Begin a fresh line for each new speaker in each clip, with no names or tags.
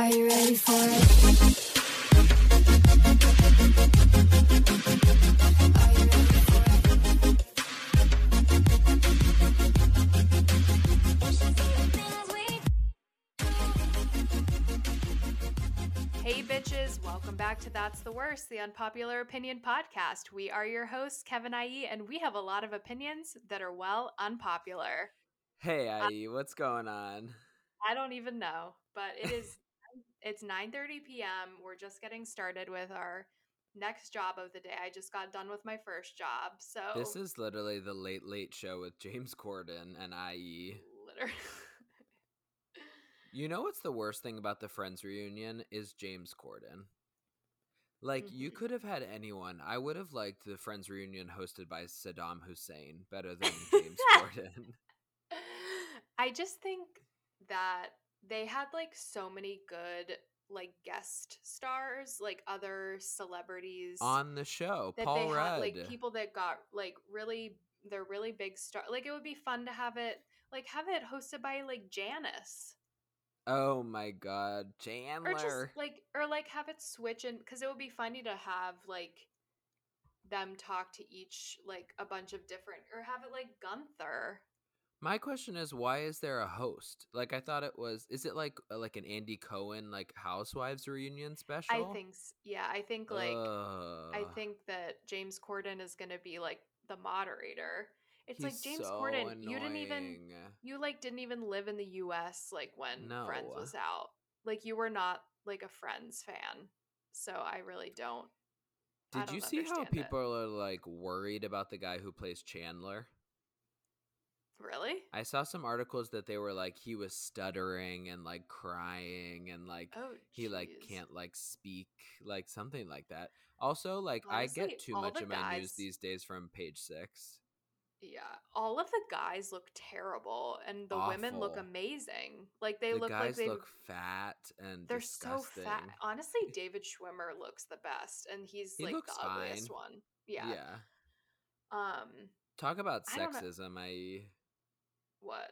Are you ready for it? Are you ready for it?
Hey, bitches, welcome back to That's the Worst, the unpopular opinion podcast. We are your hosts, Kevin IE, and we have a lot of opinions that are, well, unpopular.
Hey, uh, IE, what's going on?
I don't even know, but it is it's 9:30 p.m. We're just getting started with our next job of the day. I just got done with my first job. So
This is literally the late late show with James Corden and IE.
literally
You know what's the worst thing about the Friends reunion is James Corden. Like you
Mhm.
could have had anyone. I would have liked the Friends reunion hosted by Saddam Hussein better than James Corden.
I just think that they had like so many good like guest stars, like other celebrities
On the show,
that
Paul
they
Rudd.
had like people that got like really they're really big star like it would be fun to have it like have it hosted by like Janice
oh my god,
or
Chandler.
just like or like have it switch and because it would be funny to have like them talk to each like a bunch of different or have it like Gunther
My question is, why is there a host? Like, I thought it was. Is it like uh, like an Andy Cohen like Housewives reunion special?
I think s- yeah I think like I think that James Corden is going to be like the moderator. It's like James
so
Corden, you didn't even you like didn't even live in the US like when Friends was out. Like you were not like a Friends fan. So I really don't
Did you
don't
see how
understand it.
people are like worried about the guy who plays Chandler?
Really?
I saw some articles that they were like he was stuttering and like crying and like
Oh,
he like can't like speak like something like that. Also, like I get too much of my news these days from Page Six.
Yeah, all of the guys look terrible and the women look amazing. Like they
the
look like they
look fat and
they're
disgusting.
so fat. Honestly, David Schwimmer looks the best and he's
He
like the ugliest
fine.
one. Yeah.
yeah.
Um
Talk about
I
sexism, I
what?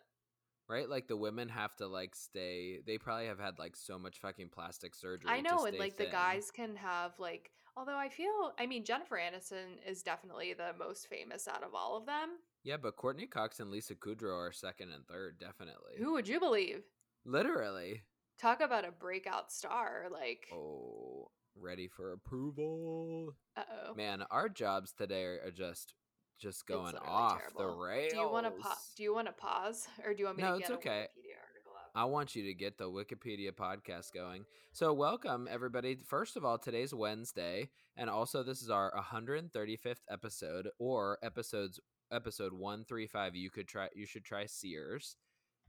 right? Like the women have to like stay. They probably have had like so much fucking plastic surgery.
I
to
know, and like the guys can have like. Although I feel, I mean, Jennifer Aniston is definitely the most famous out of all of them.
Yeah, but Courteney Cox and Lisa Kudrow are second and third, definitely.
Who would you believe?
Literally.
Talk about a breakout star! Like,
Oh, ready for approval.
uh oh.
Man, our jobs today are just just going off the
terrible.
rails.
Do you want to pause? Do you want to pause, or do you want me
No,
to
it's okay.
a Wikipedia article up?
I want you to get the Wikipedia podcast going. So, welcome everybody. First of all, today's Wednesday, and also this is our 135th episode, or episodes episode 135. You could try. You should try Sears.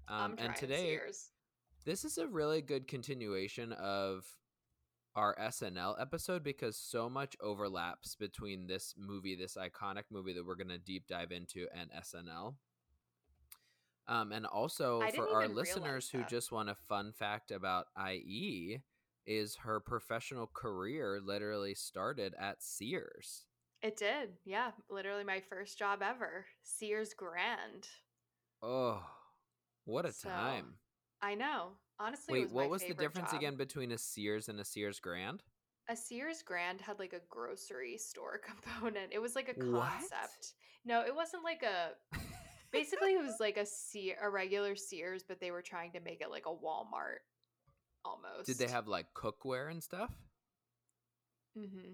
I'm
Um,
trying
and today,
Sears.
this is a really good continuation of our SNL episode because so much overlaps between this movie, this iconic movie that we're going to deep dive into, and SNL. Um, and also for our listeners who just want a fun fact about IE, is her professional career literally started at Sears.
It did, yeah. Literally my first job ever, Sears Grand.
Oh, what a
So,
time!
I know. Honestly, it
Wait, what was the difference
job.
again between a Sears and a Sears Grand?
a Sears Grand had like a grocery store component. It was like a
What?
concept. No, it wasn't like a. Basically, it was like a Sear, a regular Sears, but they were trying to make it like a Walmart, almost.
Did they have like cookware and stuff?
Mm-hmm.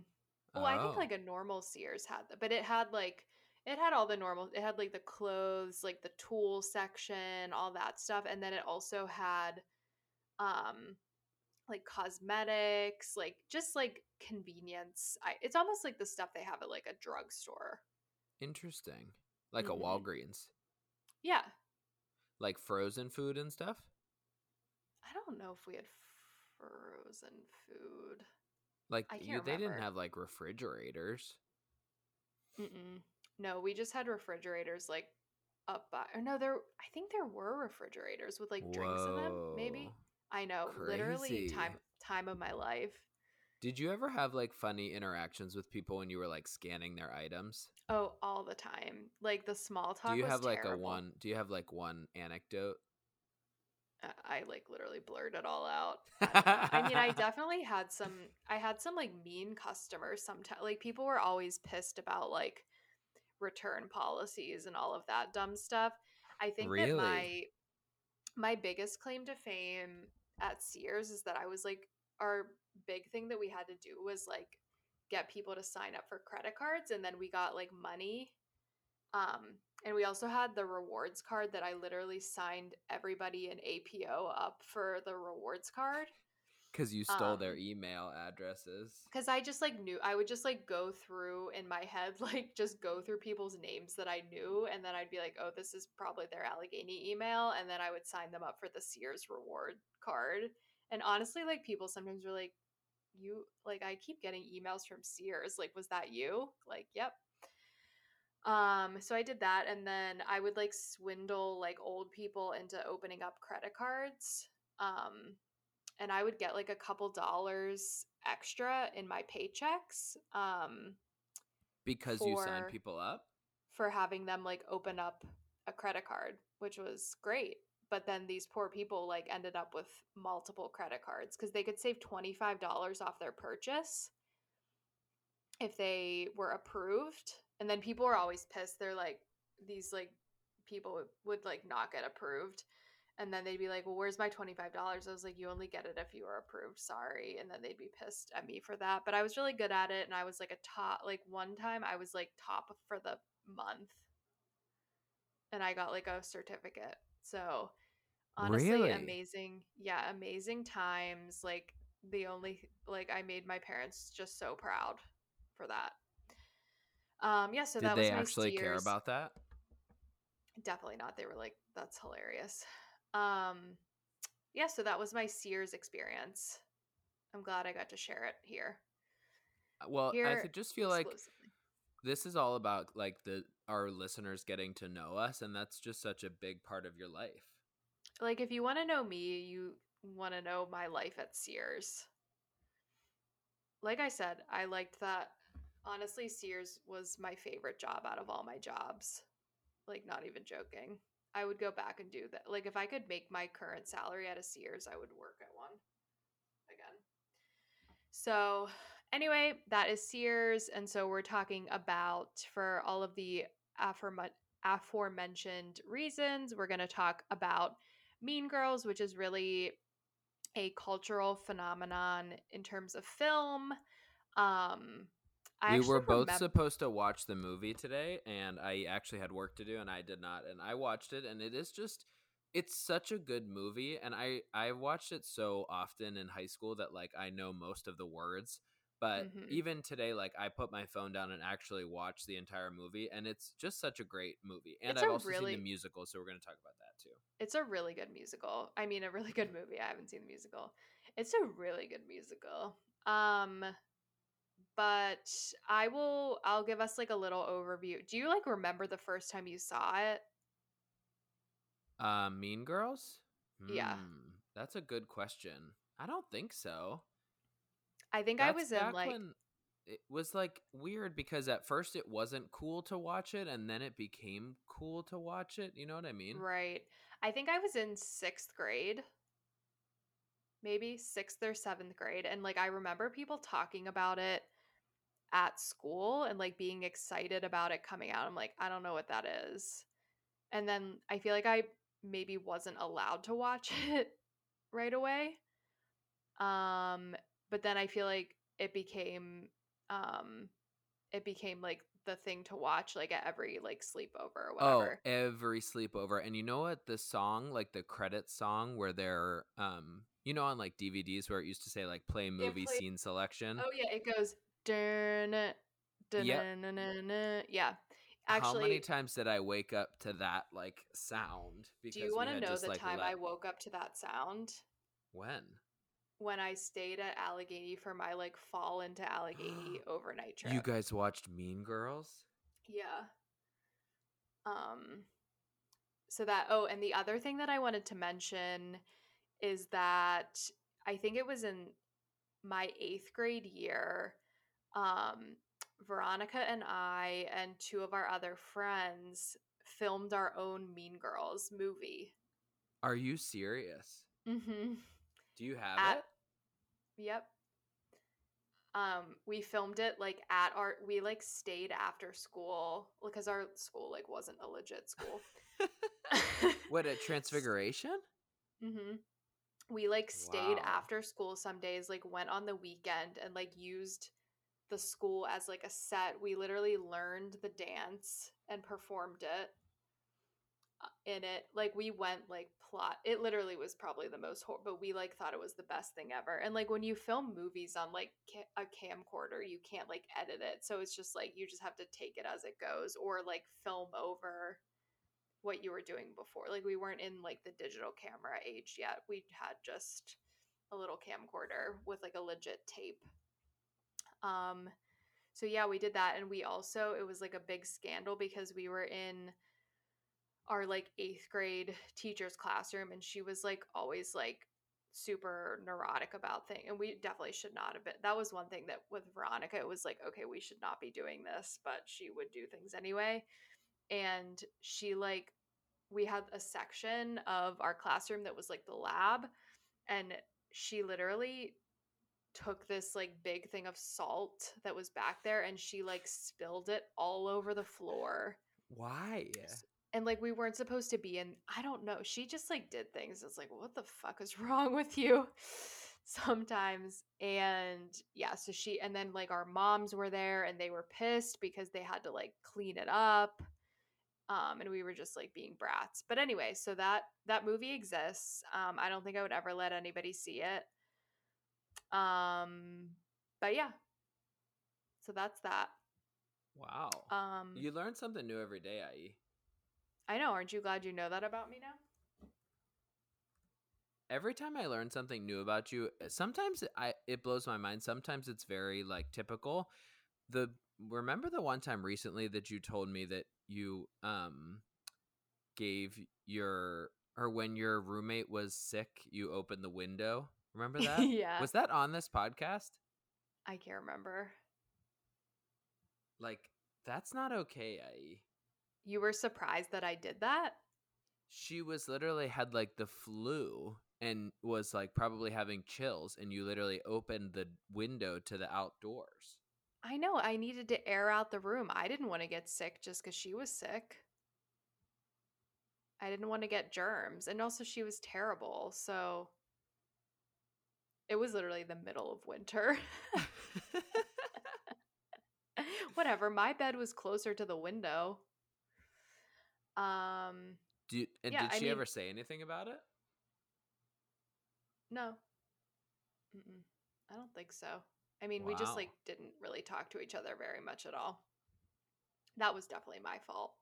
Well, I think
Oh.
like a normal Sears had that, but it had like it had all the normal. It had like the clothes, like the tool section, all that stuff, and then it also had, um, like cosmetics, like just like convenience. I, it's almost like the stuff they have at like a drugstore.
Interesting. Like
Mhm.
a Walgreens.
Yeah,
Like frozen food and stuff?
I don't know if we had frozen food.
Like you, they didn't have like refrigerators.
Mm-mm. No, we just had refrigerators like up by. Or no, there. I think there were refrigerators with like drinks in them. Maybe
Whoa.
I know. Literally, time time of my life.
Did you ever have like funny interactions with people when you were like scanning their items?
Oh, all the time. Like the small talk.
do you have like a one do you have like one anecdote?
I- I like literally blurred it all out. I, I I definitely had some I had some like mean customers sometimes like people were always pissed about like return policies and all of that dumb stuff. I think
Really?
that my my biggest claim to fame at Sears is that I was like our big thing that we had to do was like get people to sign up for credit cards and then we got like money um and we also had the rewards card that I literally signed everybody in APO up for the rewards card
Because you stole their
Um,
email addresses.
because I just like knew I would just like go through in my head, like just go through people's names that I knew, and then I'd be like, oh, this is probably their Allegheny email, and then I would sign them up for the Sears reward card. And honestly, like people sometimes were like, you like I keep getting emails from Sears, like was that you? Like, yep. Um, so I did that, and then I would like swindle like old people into opening up credit cards. Um, and I would get like a couple dollars extra in my paychecks um,
Because you signed
for-
people up?
for having them like open up a credit card, which was great. But then these poor people like ended up with multiple credit cards because they could save $25 off their purchase if they were approved. And then people were always pissed. They're like, these like people would, would like not get approved. And then they'd be like, well, where's my $25? I was like, you only get it if you are approved. Sorry. And then they'd be pissed at me for that. But I was really good at it. And I was like a top, like one time I was like top for the month. And I got like a certificate. So honestly,
Really?
amazing. Yeah, amazing times. Like the only, like I made my parents just so proud for that. Um, yeah, so
Did
that
they
was my
actually care about that?
definitely not they were like that's hilarious um yeah so that was my sears experience. I'm glad i got to share it here.
Uh, Well, I
Here
th- just feel like this is all about like the our listeners getting to know us, and that's just such a big part of your life.
like if you want to know me you want to know my life at sears. Like i said i liked that honestly sears was my favorite job out of all my jobs. Like not even joking i would go back and do that. Like if i could make my current salary at a sears i would work at one again. So anyway that is sears and so we're talking about for all of the aforem- aforementioned reasons we're going to talk about mean girls which is really a cultural phenomenon in terms of film. Um I
we were both supposed to watch the movie today, and I actually had work to do, and I did not. And I watched it, and it is just, it's such a good movie. And I I watched it so often in high school that like I know most of the words. But
Mhm.
even today, like I put my phone down and actually watched the entire movie, and it's just such a great movie. And
It's
I've also
really-
seen the musical, so we're going to talk about that too.
it's a really good musical. I mean, a really good movie. I haven't seen the musical. It's a really good musical. Um, but I will. I'll give us like a little overview. Do you like remember the first time you saw it?
Uh, mean Girls.
Yeah.
Hmm, that's a good question. I don't think so.
I think I
That's
was in like
it was like weird because at first it wasn't cool to watch it and then it became cool to watch it. You know what I mean?
right. I think I was in sixth grade, maybe sixth or seventh grade, and like I remember people talking about it at school and like being excited about it coming out. I'm like, I don't know what that is. And then I feel like I maybe wasn't allowed to watch it right away. Um, but then I feel like it became um it became like the thing to watch like at every like sleepover or
Oh,
whatever.
every sleepover. And you know what? The song, like the credit song where they're um you know on like DVDs where it used to say like play movie
play-
scene selection.
Oh yeah, it goes dun dun
Yep.
dun dun dun. Yeah.
Actually, how many times did I wake up to that like sound?
do you want to know the
like,
time I woke up to that sound?
When?
When I stayed at Allegheny for my like fall into Allegheny overnight trip.
You guys watched Mean Girls?
Yeah. Um so that oh and the other thing that I wanted to mention is that I think it was in my 8th grade year um Veronica and I and two of our other friends filmed our own Mean Girls movie.
Are you serious?
Mhm.
Do you have
At-
it?
Yep. Um, we filmed it like at our we like stayed after school because our school like wasn't a legit school.
what at transfiguration?
hmm We like stayed
Wow.
after school some days, like went on the weekend and like used the school as like a set. We literally learned the dance and performed it uh, in it. Like we went like plot. It literally was probably the most hor- but we like thought it was the best thing ever. And like when you film movies on like ca- a camcorder, you can't like edit it. So it's just like you just have to take it as it goes or like film over what you were doing before. Like we weren't in like the digital camera age yet. We had just a little camcorder with like a legit tape. Um so yeah, we did that and we also it was like a big scandal because we were in our like 8th grade teacher's classroom and she was like always like super neurotic about things and we definitely should not have been that was one thing that with veronica it was like okay we should not be doing this but she would do things anyway and she like we had a section of our classroom that was like the lab and she literally took this like big thing of salt that was back there and she like spilled it all over the floor.
Why?
and like we weren't supposed to be in i don't know she just like did things. It's like what the fuck is wrong with you? Sometimes and yeah so she and then like our moms were there and they were pissed because they had to like clean it up um and we were just like being brats. But anyway so that that movie exists. Um i don't think i would ever let anybody see it um but yeah so that's that
Wow.
um
you learn something new every day, IE.
i know aren't you glad you know that about me now
Every time I learn something new about you, uh, sometimes I it blows my mind. Sometimes it's very like typical. The remember the one time recently that you told me that you um gave your or when your roommate was sick, you opened the window. Remember that?
yeah
Was that on this podcast?
i can't remember
Like that's not okay, IE.
You were surprised that I did that?
She was literally had like the flu and was like probably having chills and you literally opened the window to the outdoors.
I know. I needed to air out the room. I didn't want to get sick just because she was sick. I didn't want to get germs. And also, she was terrible. So it was literally the middle of winter. Whatever. My bed was closer to the window. Um,
Do you, and
Yeah,
did
I
she
mean-
ever say anything about it?
no. Mm-mm. I don't think so. I mean, we just like didn't really talk to each other very much at all. That was definitely my fault.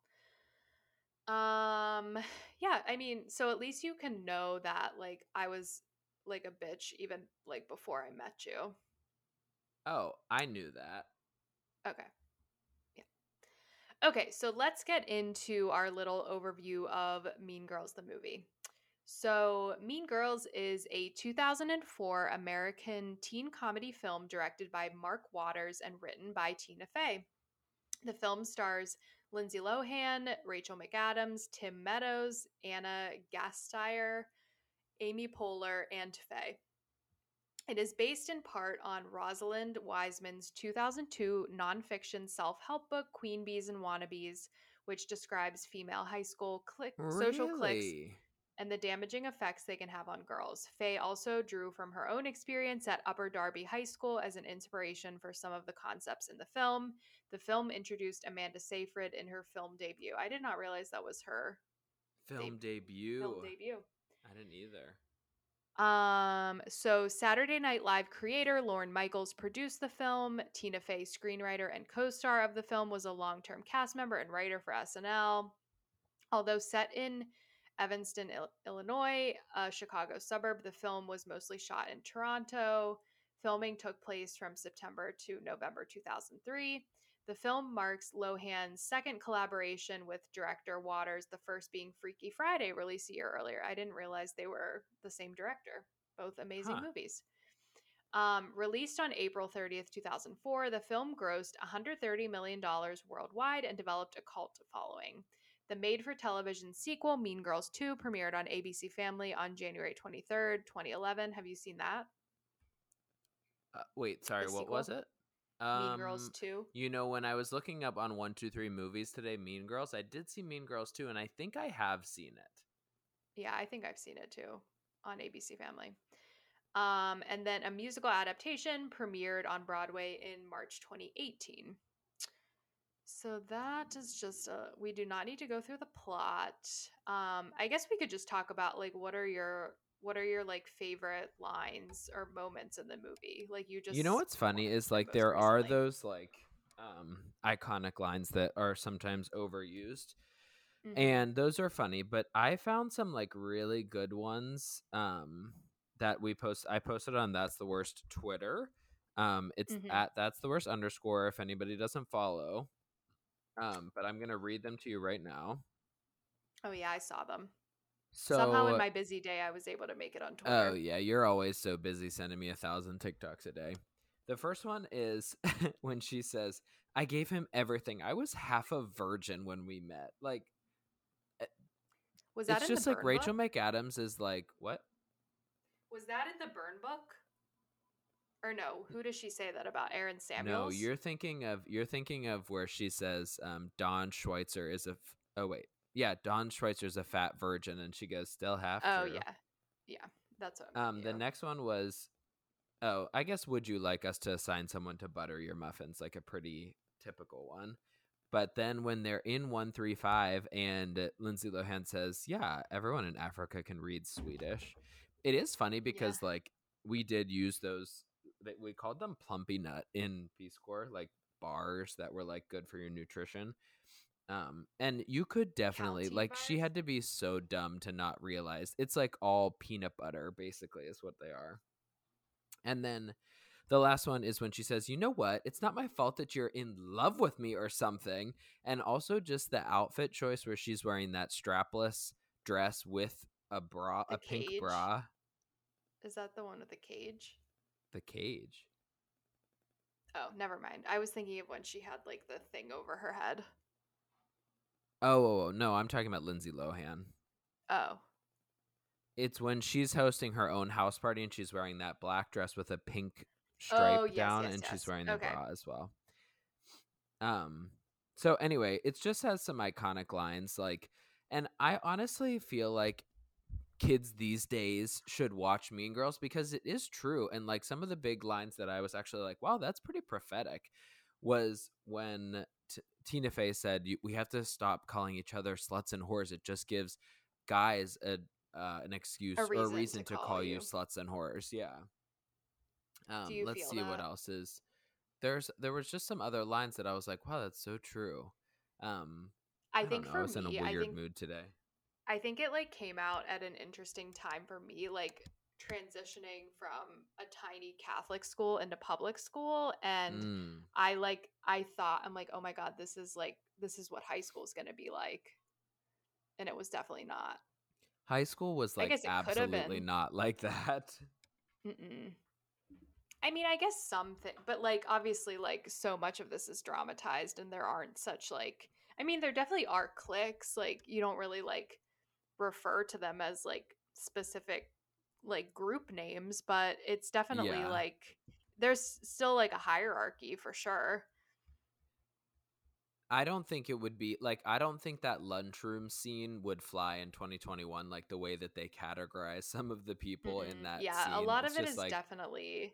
Um, yeah, I mean, so at least you can know that like I was like a bitch even like before I met you.
Oh, I knew that.
Okay. Yeah. Okay, so let's get into our little overview of Mean Girls the movie. So, Mean Girls is a 2004 American teen comedy film directed by Mark Waters and written by Tina Fey. The film stars Lindsay Lohan, Rachel McAdams, Tim Meadows, Ana Gasteyer, Amy Poehler, and Fey. It is based in part on Rosalind Wiseman's 2002 nonfiction self help book, Queen Bees and Wannabes, which describes female high school clique, social cliques and the damaging effects they can have on girls. Fey also drew from her own experience at Upper Darby High School as an inspiration for some of the concepts in the film. The film introduced Amanda Seyfried in her film debut. I did not realize that was her
Film debut.
film debut.
I didn't either.
Um, so Saturday Night Live creator Lorne Michaels produced the film. Tina Fey, screenwriter and co-star of the film, was a long-term cast member and writer for SNL. Although set in Evanston, Illinois, a Chicago suburb, the film was mostly shot in Toronto. Filming took place from September to November 2003. The film marks Lohan's second collaboration with director Waters, the first being Freaky Friday, released a year earlier. I didn't realize they were the same director. Both amazing
Huh.
movies. Um, released on April 30th, 2004, the film grossed $130 million worldwide and developed a cult following. The made for television sequel, Mean Girls 2, premiered on ABC Family on January 23rd, 2011. Have you seen that?
wait, sorry, what
sequel?
was it?
Mean Girls
Um,
2.
You know, when I was looking up on one, two, three movies today, Mean Girls, I did see Mean Girls too, and I think I have seen it.
Yeah, I think I've seen it too on ABC Family. Um, and then a musical adaptation premiered on Broadway in March 2018. So that is just a we do not need to go through the plot. Um, I guess we could just talk about like what are your what are your like favorite lines or moments in the movie? Like you just
you know what's funny is like there are those like um iconic lines that are sometimes overused
Mhm.
and those are funny but i found some like really good ones um that we post i posted on that's the worst twitter um it's
Mhm.
at that's the worst underscore if anybody doesn't follow um but i'm gonna read them to you right now
Oh yeah, I saw them.
So
Somehow in my busy day I was able to make it on Twitter.
Oh yeah, you're always so busy sending me a thousand TikToks a day. The first one is when she says, "I gave him everything. I was half a virgin when we met." Like
Was that
it's just like Rachel
book?
McAdams is like, "What?
Was that in the burn book? Or no? Who does she say that about? Aaron Samuels.
No, you're thinking of you're thinking of where she says um, Dawn Schweitzer is a. F- oh wait, yeah, Dawn Schweitzer is a fat virgin, and she goes, "Still half."
Oh yeah, yeah. That's what. I'm
Um, the
thinking
next one was, oh, I guess would you like us to assign someone to butter your muffins? Like a pretty typical one. But then when they're in one three five, and Lindsay Lohan says, "Yeah, everyone in Africa can read Swedish," it is funny because like we did use those. That we called them Plumpy'Nut in Peace Corps, like bars that were like good for your nutrition. Um, and you could definitely
Cady
like she had to be so dumb to not realize it's like all peanut butter, basically, is what they are. And then the last one is when she says, "You know what? It's not my fault that you're in love with me or something." And also just the outfit choice where she's wearing that strapless dress with a bra,
The
a pink bra,
Is that the one with the cage?
the cage.
Oh, never mind. I was thinking of when she had like the thing over her head.
Oh, oh, oh, no, I'm talking about Lindsay Lohan.
Oh,
It's when she's hosting her own house party and she's wearing that black dress with a pink stripe
Oh, yes,
down
yes,
and
yes.
she's wearing the
Okay.
bra as well. Um so anyway, it just has some iconic lines like and I honestly feel like kids these days should watch Mean Girls because it is true and like some of the big lines that I was actually like, wow, that's pretty prophetic was when T- Tina Fey said we have to stop calling each other sluts and whores. It just gives guys a uh, an excuse or a
reason to call
call you
you.
sluts and whores. Yeah. Um, let's see what else is there's there was just some other lines that I was like, wow, that's so true. Um,
I,
don't
think
know,
for
I was in
me,
a
I
weird
think
mood today.
I think it like came out at an interesting time for me, like transitioning from a tiny Catholic school into public school and
Mm.
I like I thought I'm like, "Oh my god, this is like this is what high school is going to be like." And it was definitely not.
High school was like
guess it could have
absolutely not like that.
Mm-mm. I mean, I guess something, but like obviously like so much of this is dramatized and there aren't such like I mean, there definitely are cliques, like you don't really like refer to them as like specific like group names, but it's definitely
Yeah.
like there's still like a hierarchy for sure.
I don't think it would be like I don't think that lunchroom scene would fly in 2021 like the way that they categorize some of the people in
Mm-mm.
that
yeah, a lot
It's
of it is
like
definitely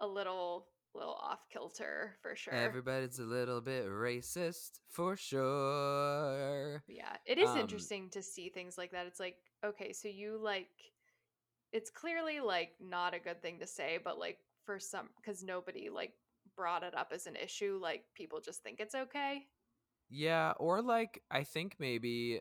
a little little off kilter for sure.
everybody's a little bit racist for sure.
Yeah, it is
Um,
interesting to see things like that. It's like, okay, so you like, it's clearly like not a good thing to say, but like for some, because nobody like brought it up as an issue, like people just think it's okay.
Yeah, or like I think maybe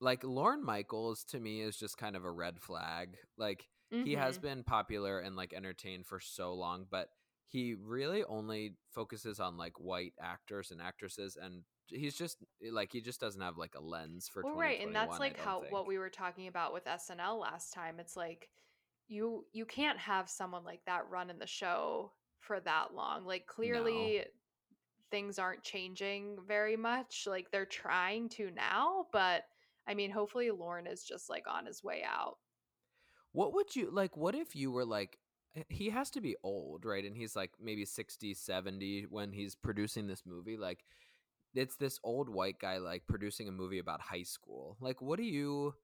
like Lorne Michaels to me is just kind of a red flag. Like he has
Mhm.
been popular and like entertained for so long, but he really only focuses on like white actors and actresses and he's just like he just doesn't have like a lens for
Well, right, and that's like how what we were talking about with SNL last time. It's like you you can't have someone like that run in the show for that long. Like clearly things aren't changing very much. Like they're trying to now, but I mean, hopefully Lorne is just like on his way out.
What would you like what if you were like eh, he has to be old, right? And he's like maybe 60, 70 when he's producing this movie. Like it's this old white guy like producing a movie about high school. Like what do you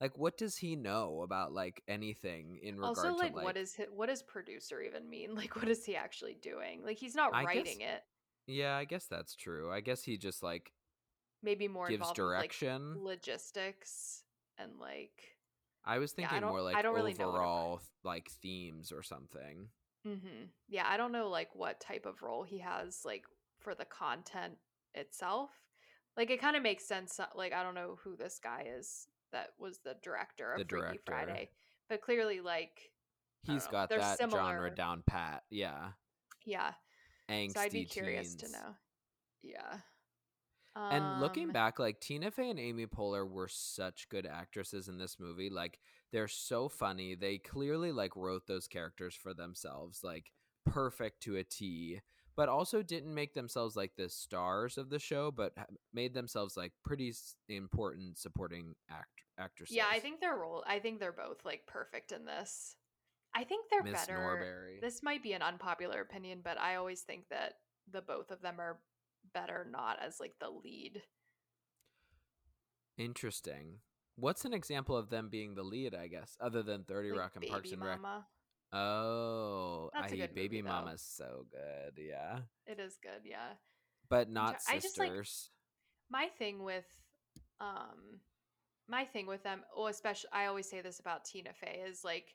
like what does he know about like anything in regard
Also,
to
like,
like
what is hi- what does producer even mean? Like, what is he actually doing? Like, he's not
I guess-
writing it.
Yeah, I guess that's true. I guess he just like
Maybe more
gives
involved with, like,
direction.
logistics and like.
I was
Yeah, I
thinking more
I
like
don't really know what a pro-
overall like themes or something.
Mm-hmm. Yeah, I don't know like what type of role he has like for the content itself. Like, it kind of makes sense. uh, Like, I don't know who this guy is that was the director of
The
Freaky
director.
Friday, but clearly, like,
He's got
they're
that
similar.
genre down pat. Yeah.
yeah.
Angsty
so I'd be curious to know. Yeah.
And looking
Um,
back, like Tina Fey and Amy Poehler were such good actresses in this movie. Like they're so funny. They clearly like wrote those characters for themselves, like perfect to a T. But also didn't make themselves like the stars of the show, but made themselves like pretty important supporting act- actresses.
Yeah, I think their role. I think they're both like perfect in this. I think they're
Miss
better.
Norbury.
This might be an unpopular opinion, but I always think that the both of them are better not as like the lead.
Interesting. What's an example of them being the lead? I guess other than Thirty
like
Rock and Parks and Rec. Oh,
That's
I Baby
movie.
Mama's so good. Yeah,
It is good, yeah.
but not
I just, like,
sisters.
My thing with um my thing with them, oh especially I always say this about Tina Fey is like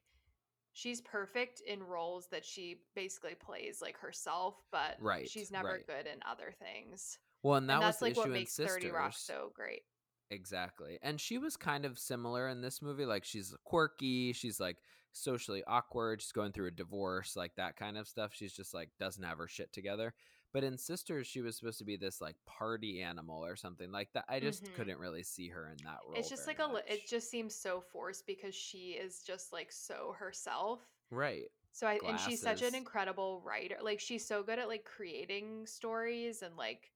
she's perfect in roles that she basically plays like herself, but
Right,
she's never
right.
good in other things.
Well, and that
and
was
that's
the
like
issue
what makes
Sisters.
30 Rock so great.
Exactly. And she was kind of similar in this movie. Like she's quirky, she's like socially awkward, she's going through a divorce, like that kind of stuff. She's just like doesn't have her shit together. But in Sisters, she was supposed to be this like party animal or something like that. I just
Mhm.
couldn't really see her in that role.
It's just like a li- it just seems so forced because she is just like so herself.
right.
So I and she's such an incredible writer. Like she's so good at like creating stories and like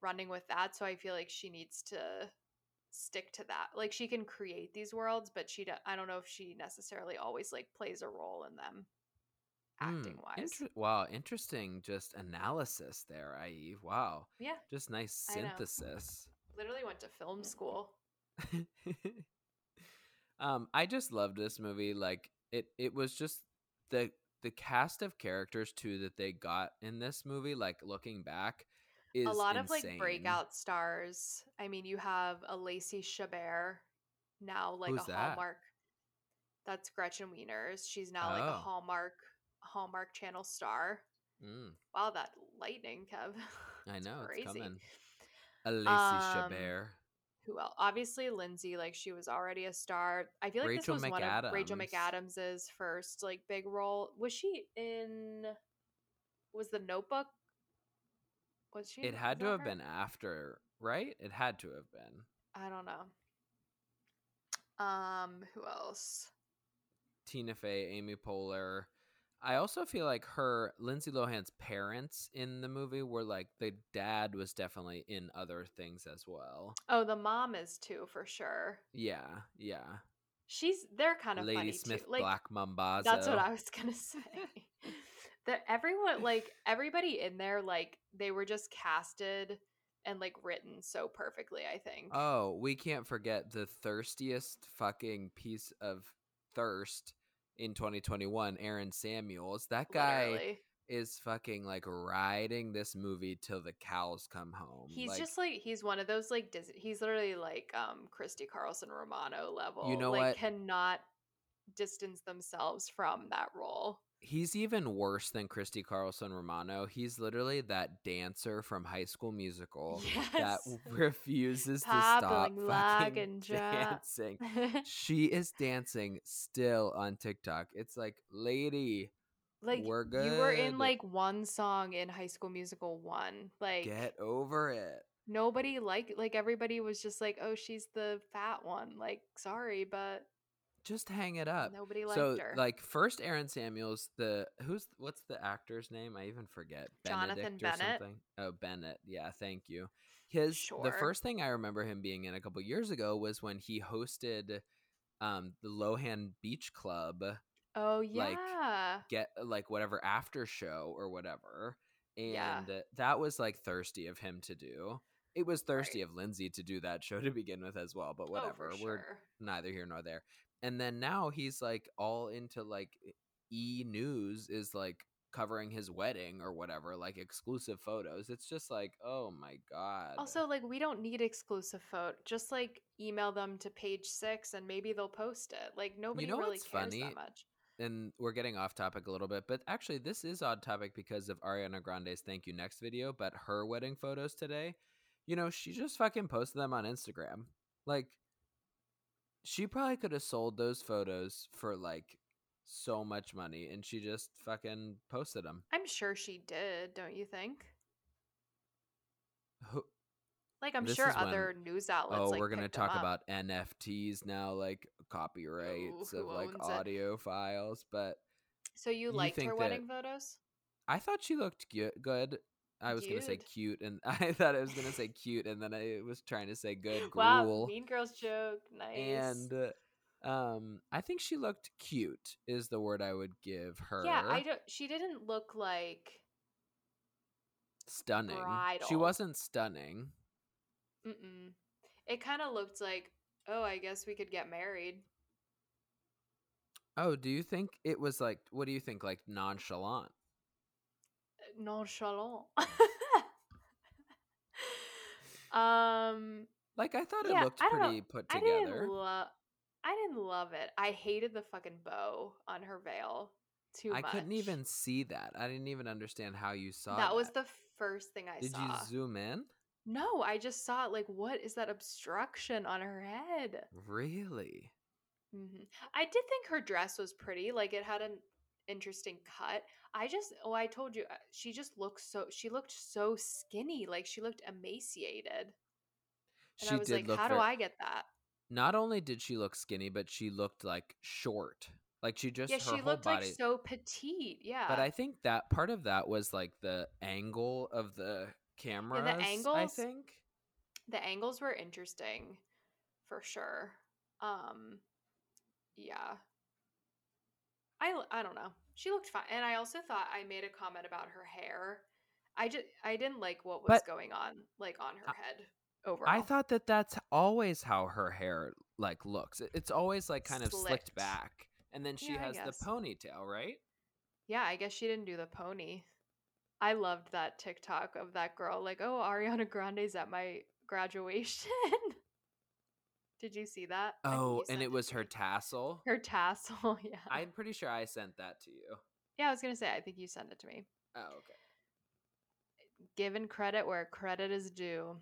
running with that. So I feel like she needs to stick to that. Like she can create these worlds, but she do- I don't know if she necessarily always like plays a role in them acting
Mm,
wise.
inter- wow, interesting. Just analysis there, i.e. Wow,
yeah,
just nice synthesis.
literally went to film school.
um, I just loved this movie. Like it, it was just the the cast of characters too that they got in this movie. Like looking back, is
a lot of like breakout stars. I mean, you have a Lacey Chabert now, like
Who's
a
that?
Hallmark. That's Gretchen Wieners. She's now like a
Oh.
Hallmark Hallmark Channel star.
Mm,
Wow, that lightning, Kev.
I
It's
know it's
crazy.
coming. A Lacey
Um,
Chabert.
Who else? Obviously, Lindsay. Like she was already a star. I feel like
Rachel
this was one of Rachel McAdams's first like big role. Was she in? Was the Notebook? Was she?
It had to have
her?
been after, right? It had to have been.
I don't know. Um, who else?
Tina Fey, Amy Poehler. I also feel like her Lindsay Lohan's parents in the movie were like the dad was definitely in other things as well.
Oh, the mom is too for sure.
Yeah, yeah.
She's they're kind of
Lady
funny
Smith
too. Like
Black Mambazo.
that's what I was gonna say. that everyone like everybody in there like they were just casted and like written so perfectly. I think.
Oh, we can't forget the thirstiest fucking piece of thirst in 2021, Aaron Samuels. That guy
Literally.
is fucking like riding this movie till the cows come home.
He's
Like,
just like he's one of those like Disney. He's literally like um Christy Carlson Romano level.
You know
like,
what?
Cannot distance themselves from that role.
He's even worse than Christy Carlson Romano. He's literally that dancer from High School Musical that
Yes.
refuses to stop fucking dancing. She is dancing still on TikTok. It's like, lady,
like
We're good.
you were in like one song in High School Musical one. Like
get over it.
nobody like like everybody was just like, oh, she's the fat one. Like sorry, but
Just hang it up.
nobody liked
so,
her.
like, first Aaron Samuels, the who's what's the actor's name? I even forget.
Jonathan
Benedict or
Bennett?
something. Oh, Bennett. Yeah, thank you. His the first thing I remember him being in a couple years ago was when he hosted um the Lohan Beach Club
Oh yeah.
like, get like whatever after show or whatever. And
Yeah.
that was like thirsty of him to do. It was thirsty
Right.
of Lindsay to do that show to begin with as well, but whatever.
Oh, for
We're neither here nor there. And then now he's like all into like E News is like covering his wedding or whatever, like exclusive photos. It's just like, oh my god.
Also, like we don't need exclusive photo. Just like email them to page six and maybe they'll post it. Like nobody
know
really cares
funny?
that much.
and we're getting off topic a little bit, but actually this is odd topic because of Ariana Grande's thank you next video, but her wedding photos today, you know, she just fucking posted them on Instagram. Like she probably could have sold those photos for like so much money and she just fucking posted them.
I'm sure she did, don't you think?
Who,
Like I'm
This
sure
is when-
other news outlets.
oh,
like,
we're going to talk about NFTs now like copyrights
who
of like
owns it?
audio files, but
So you
you
liked her wedding photos?
I thought she looked good. I was gonna say
Cute.
and I thought I was gonna say cute, and then I was trying to say good.
Wow,
grool.
Mean Girls joke. Nice.
and uh, um, I think she looked cute. Is the word I would give her.
yeah, I don't. She didn't look like.
stunning. She wasn't stunning.
Mm-mm. It kind of looked like, oh, I guess we could get married.
Oh, do you think it was like? What do you think? Like nonchalant?
Nonchalant. um,
Like I thought it
Yeah,
looked
I don't know.
pretty put
I
together.
didn't love. I didn't love it. I hated the fucking bow on her veil. Too
I
much.
couldn't even see that. I didn't even understand how you saw
That was the first thing I
Did
saw.
Did you zoom in?
No, I just saw it like, what is that obstruction on her head?
Really?
hmm I did think her dress was pretty. Like it had an interesting cut. I just, oh, I told you, uh, she just looked so. She looked so skinny. Like she looked emaciated. And
she
I was
did
like, how do I get that?
not only did she look skinny, but she looked like short. Like she just
yeah, she looked
body.
like so petite. Yeah.
But I think that part of that was like the angle of the cameras. the
angles- I
think.
the angles were interesting for sure um yeah I, I don't know she looked fine and i also thought i made a comment about her hair i just i didn't like what was
But-
going on like on her head overall
I thought that that's always how her hair like looks. It's always like kind of slicked
Slicked.
back, and then she
Yeah,
has the ponytail, right?
yeah i guess she didn't do the pony i loved that tiktok of that girl like oh ariana grande's at my graduation did you see that I think you
Oh, and it was her tassel.
her tassel yeah
I'm pretty sure I sent that to you.
yeah i was gonna say i think you sent it to me
Oh, okay.
given credit where credit is due.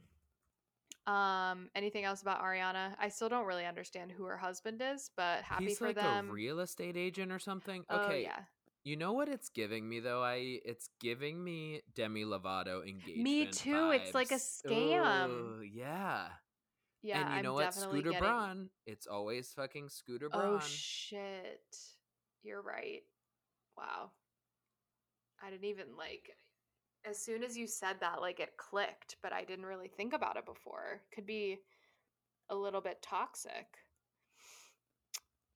Um, anything else about Ariana? I still don't really understand who her husband is, but happy
He's
for
like
them.
a real estate agent or something.
oh
Okay,
yeah,
You know what it's giving me though? I it's giving me Demi Lovato engagement.
Me too, it's like a scam.
Ooh, yeah.
Yeah.
and you
I'm
know what? Scooter
getting...
Braun. It's always fucking Scooter Braun.
Oh shit, you're right. Wow, I didn't even like. As soon as you said that, like it clicked, but I didn't really think about it before. Could be a little bit toxic.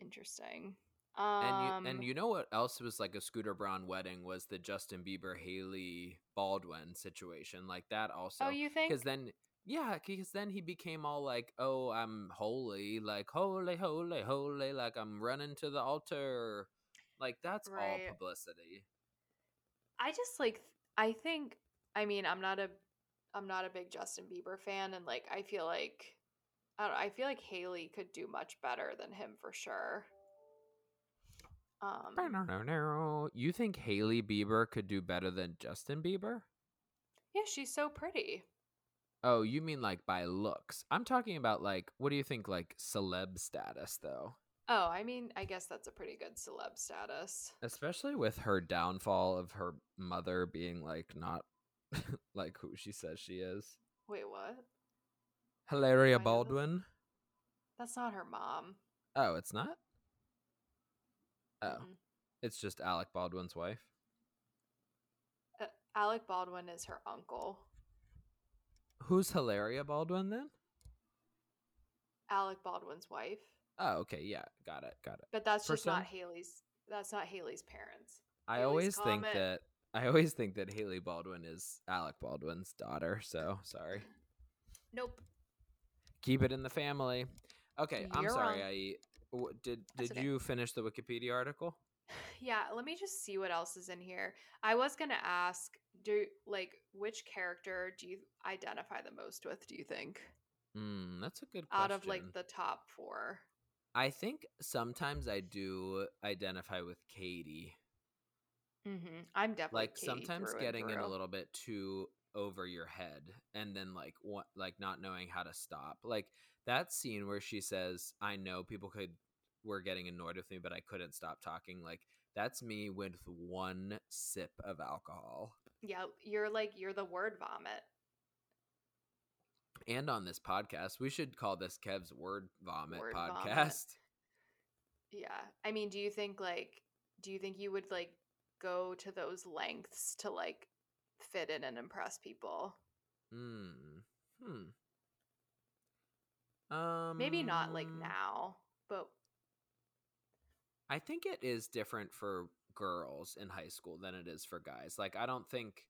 Interesting. Um,
and you and you know what else was like a Scooter Braun wedding was the Justin Bieber Hailey Baldwin situation. Like that also.
oh, you think?
Because then yeah, because then he became all like, "Oh, I'm holy, like holy, holy, holy, like I'm running to the altar." Like that's all publicity.
I just like I think I mean I'm not a I'm not a big Justin Bieber fan and like I feel like I don't know, I feel like Hailey could do much better than him for sure. Um No no no no
You think Hailey Bieber could do better than Justin Bieber?
yeah, she's so pretty.
Oh, you mean like by looks? I'm talking about like, what do you think, like celeb status though?
Oh, I mean, I guess that's a pretty good celeb status.
Especially with her downfall of her mother being like not like who she says she is.
Wait, what?
Hilaria
this?
Baldwin.
That's not her mom.
Oh, it's not? Oh,
Mm-mm.
it's just Alec Baldwin's wife.
Uh, Alec Baldwin is her uncle.
Who's Hilaria Baldwin then?
Alec Baldwin's wife.
Oh, okay, yeah, got it, got it.
But that's just not Hailey's That's not Hailey's parents.
I
Hailey's
always think that I always think that Hailey Baldwin is Alec Baldwin's daughter. So sorry.
Nope.
Keep it in the family. Okay, I'm sorry.
wrong.
I did.
That's
Did
okay.
you finish the Wikipedia article?
Yeah, let me just see what else is in here. I was gonna ask, do like which character do you identify the most with? Do you think
Mm, that's a good question.
out of like the top four?
I think sometimes I do identify with Katie.
Mm-hmm. I'm definitely
like
Katie
sometimes getting in a little bit too over your head and then like what like not knowing how to stop like that scene where she says i know people could were getting annoyed with me but i couldn't stop talking like that's me with one sip of alcohol
Yeah, you're like you're the word vomit.
and on this podcast we should call this kev's word vomit
Word vomit.
podcast
Yeah. I mean, do you think like do you think you would like go to those lengths to like fit in and impress people?
hmm hmm um
Maybe not like now, but
I think it is different for girls in high school than it is for guys. Like I don't think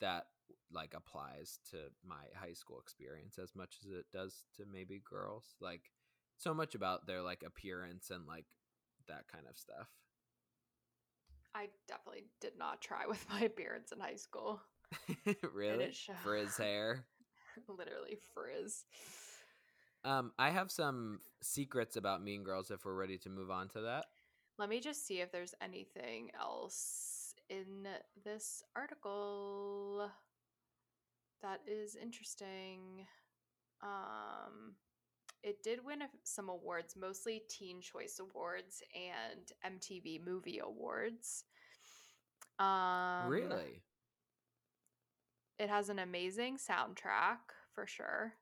that like applies to my high school experience as much as it does to maybe girls. Like so much about their like appearance and like that kind of stuff.
I definitely did not try with my appearance in high school.
really? Frizz hair.
Literally frizz.
Um I have some secrets about Mean Girls if we're ready to move on to that.
Let me just see if there's anything else in this article that is interesting. Um, it did win some awards, mostly Teen Choice Awards and MTV Movie Awards. Um,
really?
It has an amazing soundtrack for sure.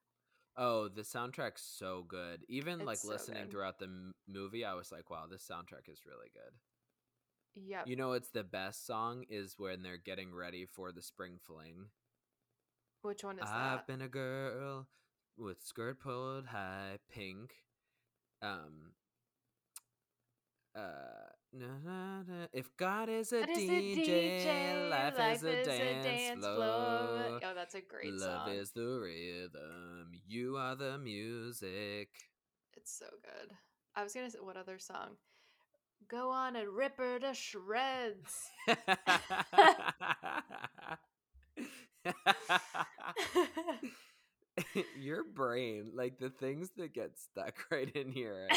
Oh, the soundtrack's so good. Even like
so
listening
good.
throughout the m- movie, I was like, "Wow, this soundtrack is really good."
Yep.
You know, it's the best song is when they're getting ready for the spring fling.
Which one is
I've
that?
been a girl with skirt pulled high, pink. Um. Uh, na, na, na. if God is a
That is
DJ, life, is a dance, floor.
Oh, that's a great
Love
song.
Love is the rhythm. You are the music.
It's so good. I was gonna say what other song? Go on and rip her to shreds.
Your brain, like the things that get stuck right in here.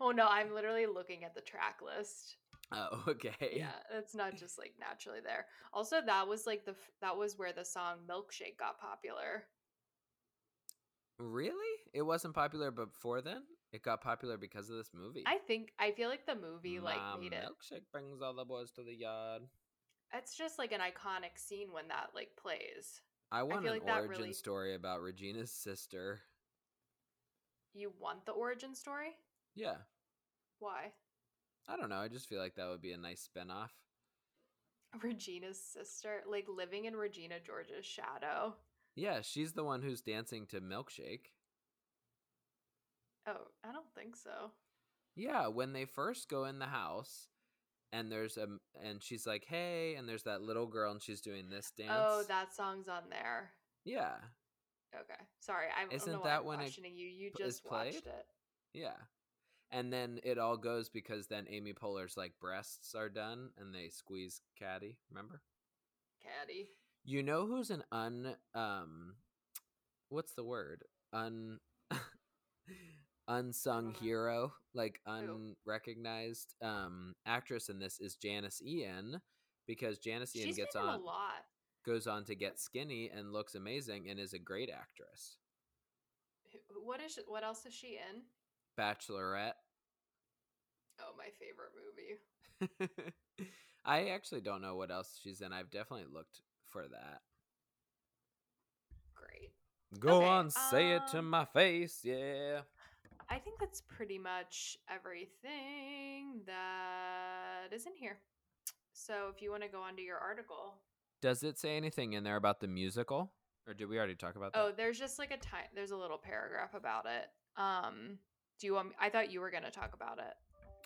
oh no, I'm literally looking at the track list.
oh, okay.
Yeah, it's not just like naturally there. Also, that was like the that was where the song Milkshake got popular.
Really? It wasn't popular before then? It got popular because of this movie.
I think I feel like the movie like
My
made it.
milkshake brings all the boys to the yard.
It's just like an iconic scene when that like plays.
I want
feel
an
like
origin
really-
story about Regina's sister.
You want the origin story?
Yeah.
Why?
I don't know. I just feel like that would be a nice spinoff.
Regina's sister, like living in Regina George's shadow.
Yeah, she's the one who's dancing to Milkshake.
Oh, I don't think so.
Yeah, when they first go in the house and there's a and she's like, "Hey," and there's that little girl and she's doing this dance.
Oh, that song's on there.
Yeah.
Okay, sorry. I don't
Isn't that
I'm
when it
you. You just watched it.
Yeah. And then it all goes because then Amy Poehler's like breasts are done and they squeeze Cady, remember?
Cady.
You know who's an un um what's the word? Un unsung
know.
hero, like unrecognized um actress in this is Janis Ian because Janis Ian
She's
gets on
a lot.
goes on to get skinny and looks amazing and is a great actress.
What is? What else is she in?
Bachelorette.
Oh, my favorite movie.
I actually don't know what else she's in. I've definitely looked for that.
Great.
Go
Okay,
on, say it to
um,
my face, yeah.
I think that's pretty much everything that is in here. So if you want to go on to your article,
Does it say anything in there about the musical? Or did we already talk about that?
oh, there's just like a time. There's a little paragraph about it. Um, do you want? Me, I thought you were gonna talk about it.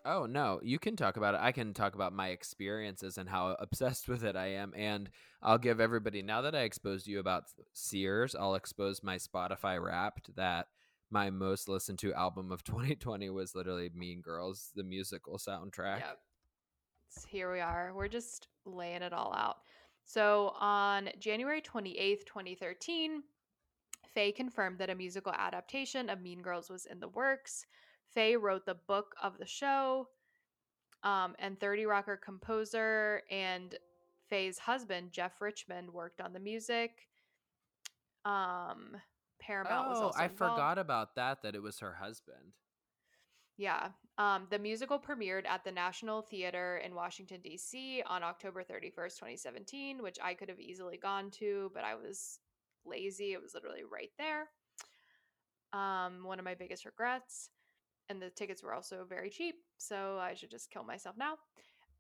Oh no, you can talk about it. I can talk about my experiences and how obsessed with it I am. And I'll give everybody now that I exposed you about Sears, I'll expose my Spotify Wrapped that my most listened to album of 2020 was literally Mean Girls, the musical soundtrack.
Yep. So here we are. We're just laying it all out. So on January 28th, 2013, Fey confirmed that a musical adaptation of Mean Girls was in the works. Fey wrote the book of the show, um, and 30 Rocker composer and Fey's husband, Jeff Richmond, worked on the music. Um, Paramount was
Oh, I
involved.
forgot about that. That it was her husband.
Yeah. Um, the musical premiered at the National Theater in Washington, D.C. on October 31st, 2017, which I could have easily gone to, but I was lazy. It was literally right there. Um, one of my biggest regrets. And the tickets were also very cheap, so I should just kill myself now.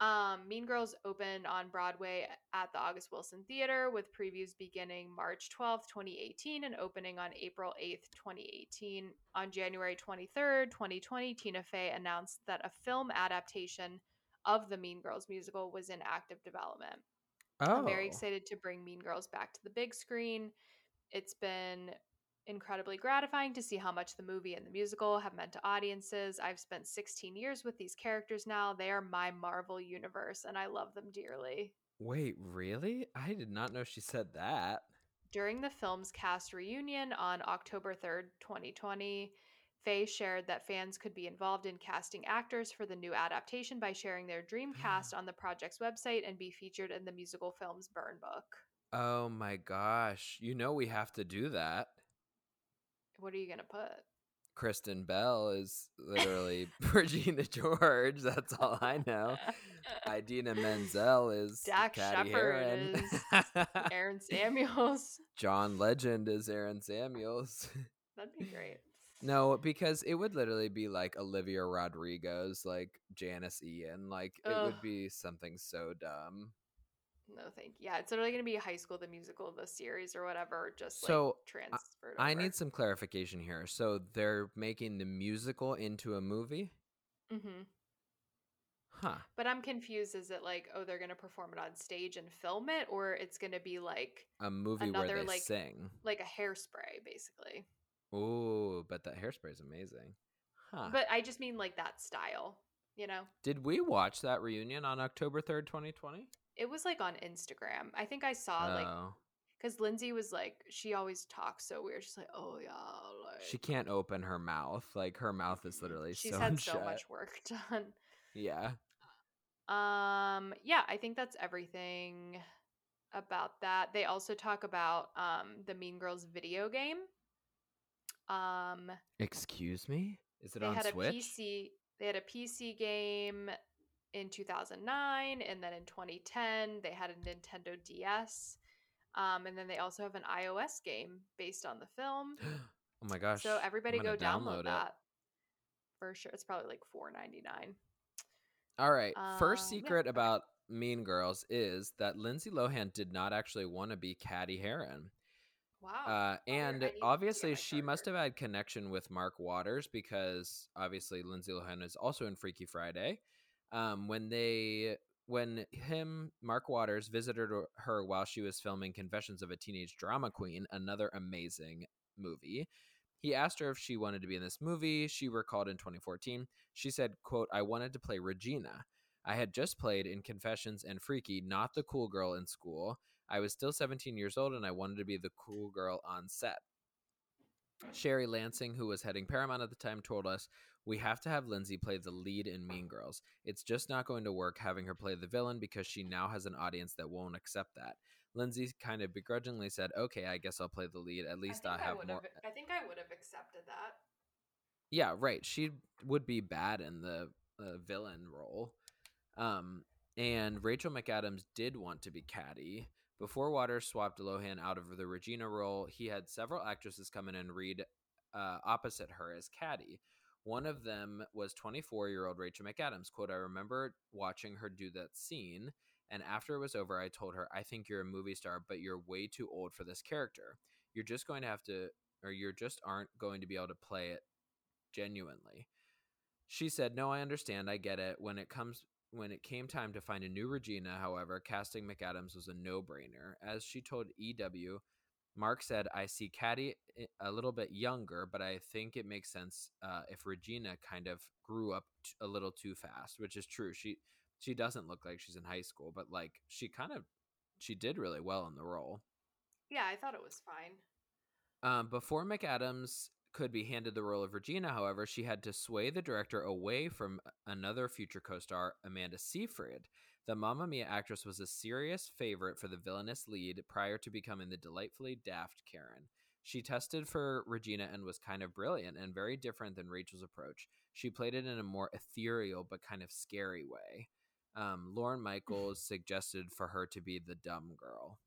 Um, mean Girls opened on Broadway at the August Wilson Theater with previews beginning March 12th, 2018, and opening on April 8th, 2018. On January 23rd, 2020, Tina Fey announced that a film adaptation of the Mean Girls musical was in active development.
Oh,
I'm very excited to bring Mean Girls back to the big screen. It's been incredibly gratifying to see how much the movie and the musical have meant to audiences. I've spent 16 years with these characters now. They are my Marvel universe, and I love them dearly.
Wait, really? I did not know she said that.
During the film's cast reunion on October 3rd, 2020, Fey shared that fans could be involved in casting actors for the new adaptation by sharing their dream cast on the project's website and be featured in the musical film's burn book.
Oh my gosh. You know we have to do that.
What are you going to put?
Kristen Bell is literally Regina George. That's all I know. Idina Menzel is
Dak Shepard
Heron.
Aaron Samuels.
John Legend is Aaron Samuels.
That'd be great.
no, because it would literally be like Olivia Rodrigo's, like Janis Ian. Like it would be something so dumb.
No, thank you. Yeah, it's literally going to be High School the Musical, the series or whatever, just
So,
like transferred.
I
over.
need some clarification here. So they're making the musical into a movie?
hmm
Huh.
But I'm confused. Is it like, oh, they're going to perform it on stage and film it, or it's going to be like
A movie
Another,
where they
like-
sing.
like a hairspray, basically?
Ooh, but that hairspray is amazing. Huh.
But I just mean like that style. You know,
Did we watch that reunion on October 3rd, 2020?
It was like on Instagram. I think I saw like
oh.
because Lindsay was like, she always talks so weird. She's like, oh yeah, like
She can't open her mouth. Like her mouth is literally
She's had so
shut.
much work done.
Yeah.
Um, yeah, I think that's everything about that. They also talk about um the Mean Girls video game. Um,
Excuse me? Is it
they
on
had
Switch?
a PC. They had a PC game in 2009, and then in 2010 they had a Nintendo DS. Um, and then they also have an iOS game based on the film.
oh my gosh.
so everybody go
gonna
download, that for sure. It's probably like 4.99.
All right. First
Um, yeah,
secret
okay.
about Mean Girls is that Lindsay Lohan did not actually want to be Cady Heron.
Wow.
Uh, and obviously, she must have had connection with Mark Waters because obviously Lindsay Lohan is also in Freaky Friday. Um, when they, when him, Mark Waters visited her- while she was filming Confessions of a Teenage Drama Queen, another amazing movie. He asked her if she wanted to be in this movie. She recalled in 2014. She said, "quote I wanted to play Regina. I had just played in Confessions and Freaky, not the cool girl in school. I was still 17 years old and I wanted to be the cool girl on set. Sherry Lansing, who was heading Paramount at the time, told us, We have to have Lindsay play the lead in Mean Girls. It's just not going to work having her play the villain because she now has an audience that won't accept that. Lindsay kind of begrudgingly said, Okay, I guess I'll play the lead. At least I,
think
have
would
more.
I think I would have accepted that.
Yeah, right. She would be bad in the uh, villain role. Um, and Rachel McAdams did want to be Cady. Before Waters swapped Lohan out of the Regina role, he had several actresses come in and read uh, opposite her as Cady. One of them was 24 year old Rachel McAdams. Quote, I remember watching her do that scene, and after it was over, I told her, I think you're a movie star, but you're way too old for this character. You're just going to have to, or you're just aren't going to be able to play it genuinely. She said, "No, I understand. I get it. When it comes when it came time to find a new Regina, however, casting McAdams was a no-brainer. As she told EW, Mark said, "I see Cady a little bit younger, but I think it makes sense uh, if Regina kind of grew up t- a little too fast, which is true. She she doesn't look like she's in high school, but like she kind of she did really well in the role.
Yeah, I thought it was fine.
Um, before McAdams could be handed the role of Regina, however, she had to sway the director away from another future co star, Amanda Seyfried. The Mamma Mia actress was a serious favorite for the villainous lead prior to becoming the delightfully daft Karen. She tested for Regina and was kind of brilliant and very different than Rachel's approach. She played it in a more ethereal but kind of scary way. Um, Lorne Michaels suggested for her to be the dumb girl.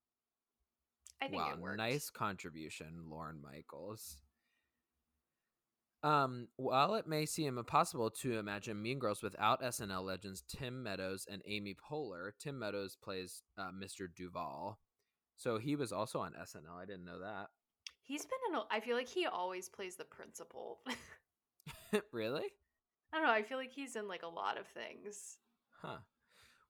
I think
wow, nice contribution, Lorne Michaels. Um, while it may seem impossible to imagine Mean Girls without SNL legends Tim Meadows and Amy Poehler, Tim Meadows plays uh, Mr. Duvall, so he was also on SNL. I didn't know that.
He's been in. A, I feel like he always plays the principal.
really?
I don't know. I feel like he's in like a lot of things.
Huh.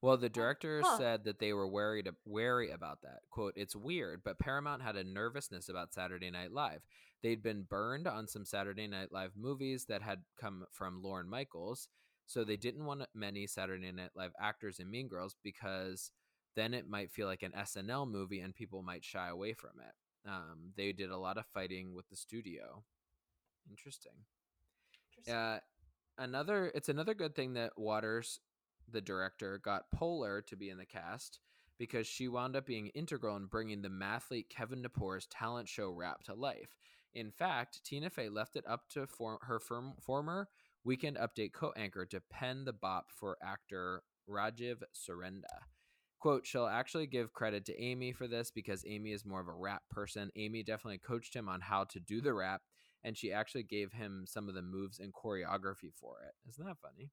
Well, the director
huh.
said that they were worried wary about that. Quote, "It's weird, but Paramount had a nervousness about Saturday Night Live. They'd been burned on some Saturday Night Live movies that had come from Lorne Michaels, so they didn't want many Saturday Night Live actors in Mean Girls because then it might feel like an SNL movie and people might shy away from it. Um, they did a lot of fighting with the studio. Interesting.
Interesting.
Uh, another it's another good thing that Waters, the director, got Poehler to be in the cast because she wound up being integral in bringing the mathlete Kevin Gnapoor's talent show rap to life. In fact, Tina Fey left it up to her firm- former Weekend Update co-anchor to pen the bop for actor Rajiv Surendra. Quote, she'll actually give credit to Amy for this because Amy is more of a rap person. Amy definitely coached him on how to do the rap, and she actually gave him some of the moves and choreography for it. Isn't that funny?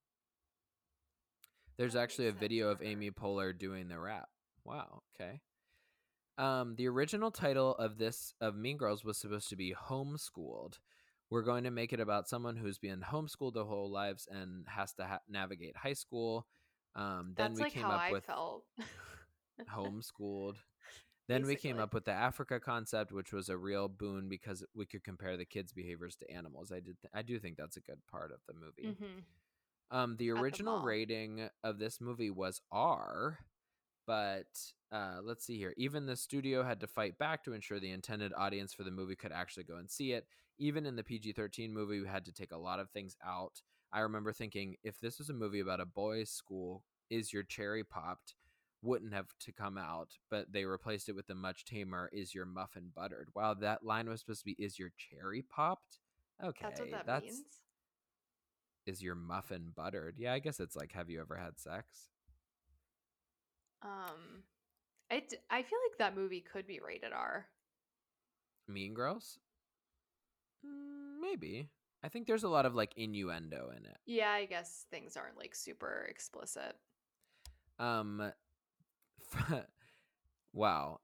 There's actually a video of. Amy Poehler doing the rap. Wow, okay. Um, the original title of this of Mean Girls was supposed to be Homeschooled. We're going to make it about someone who's been homeschooled their whole lives and has to ha- navigate high school. Um, then
That's
we
like
came
how
up
I
with
felt.
homeschooled. Then we came up with the Africa concept, which was a real boon because we could compare the kids' behaviors to animals. I did, th- I do think that's a good part of the movie.
hmm
Um, the
At the
original rating of this movie was R, but uh, let's see here. Even the studio had to fight back to ensure the intended audience for the movie could actually go and see it. Even in the PG 13 movie, we had to take a lot of things out. I remember thinking, if this was a movie about a boys' school, is your cherry popped? Wouldn't have to come out, but they replaced it with the much tamer "Is your muffin buttered?" Wow, that line was supposed to be "Is your cherry popped?" Okay,
That's what that
that's
means.
Is your muffin buttered? Yeah, I guess it's like, have you ever had sex?
Um, it. I feel like that movie could be rated R.
Mean Girls? Mm, maybe. I think there's a lot of like innuendo in it.
Yeah, I guess things aren't like super explicit.
Um, wow.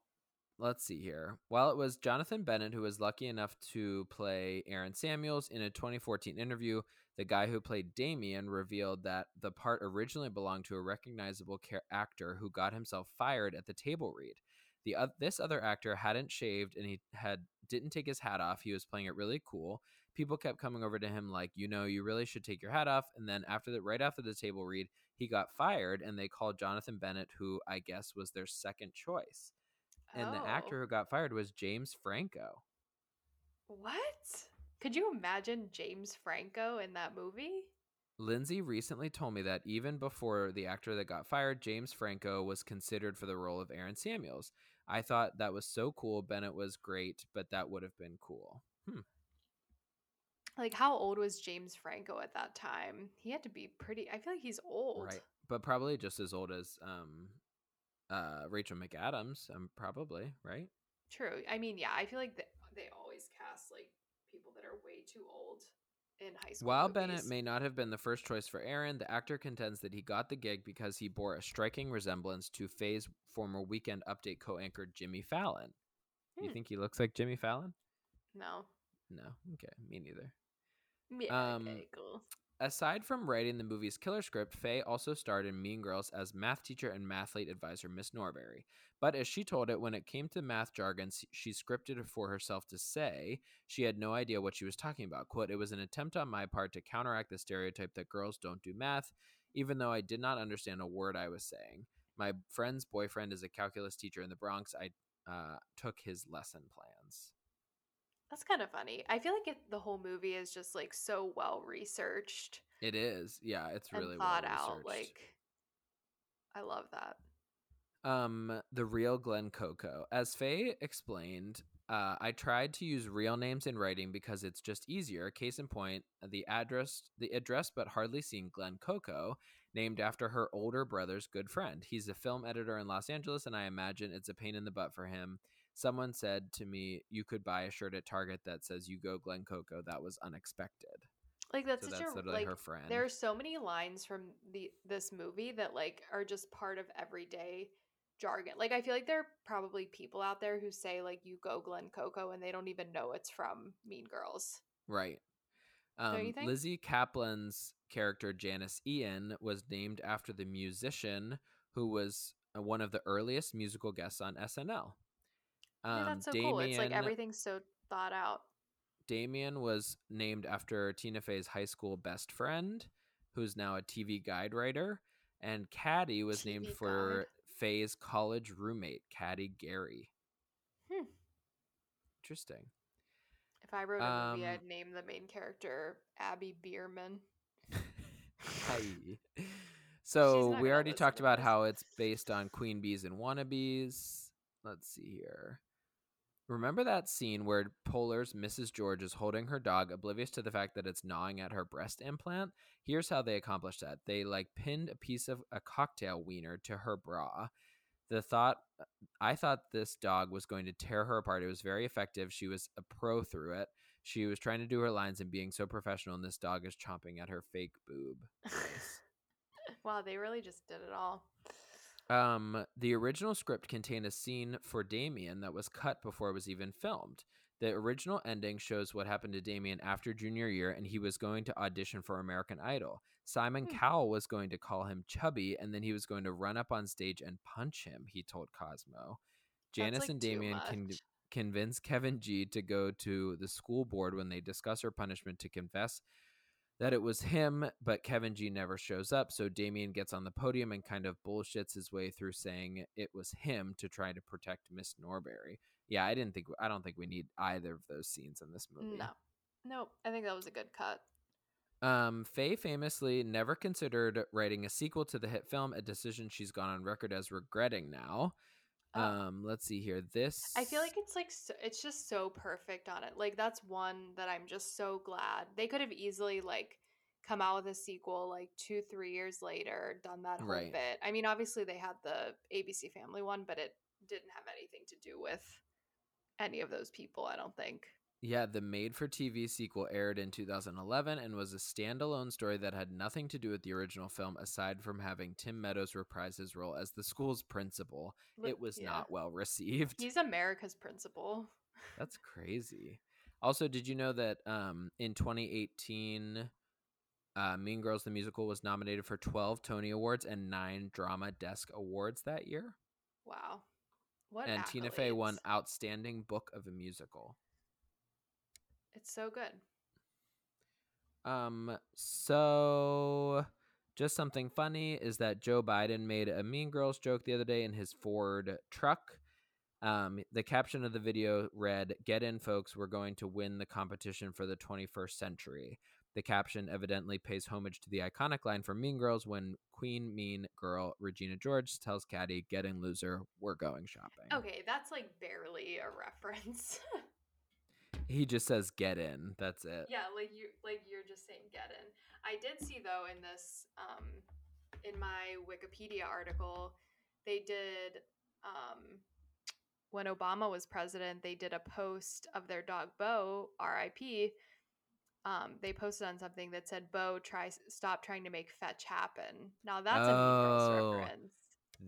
Let's see here. While it was Jonathan Bennett who was lucky enough to play Aaron Samuels in a 2014 interview, the guy who played Damien revealed that the part originally belonged to a recognizable actor who got himself fired at the table read. The oth- this other actor hadn't shaved and he had didn't take his hat off. He was playing it really cool. People kept coming over to him like, you know, you really should take your hat off. And then after the right after the table read, he got fired, and they called Jonathan Bennett, who I guess was their second choice. And the actor
Oh.
who got fired was James Franco.
What? Could you imagine James Franco in that movie?
Lindsay recently told me that even before the actor that got fired, James Franco was considered for the role of Aaron Samuels. I thought that was so cool. Bennett was great, but that would have been cool. Hmm.
Like, how old was James Franco at that time? He had to be pretty. I feel like he's old.
Right. But probably just as old as um uh Rachel McAdams, um probably, right?
True. I mean, yeah, I feel like they, they always cast like people that are way too old in high school.
While Bennett may not have been the first choice for Aaron, the actor contends that he got the gig because he bore a striking resemblance to Fey's former Weekend Update co-anchor Jimmy Fallon. You
Hmm.
think he looks like Jimmy Fallon?
No.
No. Okay, me neither.
Yeah.
Um,
okay. Cool.
Aside from writing the movie's killer script, Fey also starred in Mean Girls as math teacher and mathlete advisor Miss Norbury. But as she told it, when it came to math jargon she scripted for herself to say, she had no idea what she was talking about. Quote, it was an attempt on my part to counteract the stereotype that girls don't do math, even though I did not understand a word I was saying. My friend's boyfriend is a calculus teacher in the Bronx. I uh, took his lesson plans.
That's kind of funny. I feel like it, the whole movie is just like so well researched
It is. Yeah, it's really
thought
well
out. Like, I love that.
um the real Glen Coco. As Fey explained, uh, I tried to use real names in writing because it's just easier. Case in point, the address, the address but hardly seen Glen Coco, named after her older brother's good friend. He's a film editor in Los Angeles, and I imagine it's a pain in the butt for him. Someone said to me, "You could buy a shirt at Target that says you go Glen Coco." That was unexpected.
Like that's
so
such
that's
a like.
her friend.
There are so many lines from the this movie that like are just part of everyday jargon. Like I feel like there are probably people out there who say like you go Glen Coco and they don't even know it's from Mean Girls.
Right. Um. Lizzy Caplan's character Janis Ian was named after the musician who was uh, one of the earliest musical guests on SNL.
Yeah,
Um,
that's so cool. It's like everything's so thought out.
Damien was named after Tina Fey's high school best friend, who's now a TV guide writer, and Cady was named
TV
for
guide.
Fey's college roommate, Cady Gary.
Hmm.
Interesting.
If I wrote a movie,
Um,
I'd name the main character Abby Bierman.
Hi. So we already talked about
this.
how it's based on Queen Bees and Wannabes. Let's see here. Remember that scene where Poehler's Mrs. George is holding her dog, oblivious to the fact that it's gnawing at her breast implant? Here's how they accomplished that. They like pinned a piece of a cocktail wiener to her bra. The thought uh, I thought this dog was going to tear her apart. It was very effective. She was a pro through it. She was trying to do her lines and being so professional, and this dog is chomping at her fake boob.
wow, they really just did it all.
Um, the original script contained a scene for Damien that was cut before it was even filmed. The original ending shows what happened to Damien after junior year, and he was going to audition for American Idol. Simon
Hmm.
Cowell was going to call him chubby, and then he was going to run up on stage and punch him. He told Cosmo. Janice
like,
and Damien can convince Kevin G to go to the school board when they discuss her punishment to confess that it was him, but Kevin G never shows up. So Damien gets on the podium and kind of bullshits his way through saying it was him to try to protect Miss Norbury. Yeah, I didn't think I don't think we need either of those scenes in this movie.
No, nope. I think that was a good cut.
Um, Fey famously never considered writing a sequel to the hit film, a decision she's gone on record as regretting now.
Oh.
Um, let's see here. This
I feel like it's like so, it's just so perfect on it. Like that's one that I'm just so glad they could have easily like come out with a sequel like two three years later, done that whole
Right.
bit. I mean, obviously they had the ABC Family one, but it didn't have anything to do with any of those people. I don't think.
Yeah, the made for TV sequel aired in 2011 and was a standalone story that had nothing to do with the original film aside from having Tim Meadows reprise his role as the school's principal. It was
yeah.
not well received.
He's America's principal.
That's crazy. Also, did you know that um, in 2018, uh, Mean Girls the Musical was nominated for 12 Tony Awards and nine Drama Desk Awards that year?
Wow. What
and Tina Fey won. Outstanding Book of a Musical.
It's so good.
Um, so just something funny is that Joe Biden made a Mean Girls joke the other day in his Ford truck. Um, the caption of the video read, Get in, folks, we're going to win the competition for the 21st century. The caption evidently pays homage to the iconic line from Mean Girls when Queen Mean Girl Regina George tells Cady, Get in, loser, we're going shopping.
Okay, that's like barely a reference.
He just says, Get in. That's it.
Yeah, like you like you're just saying get in. I did see though in this um in my Wikipedia article, they did um when Obama was president, they did a post of their dog Bo, RIP. Um, they posted on something that said Bo tries stop trying to make fetch happen. Now that's a Mean Girls
Oh.
reference.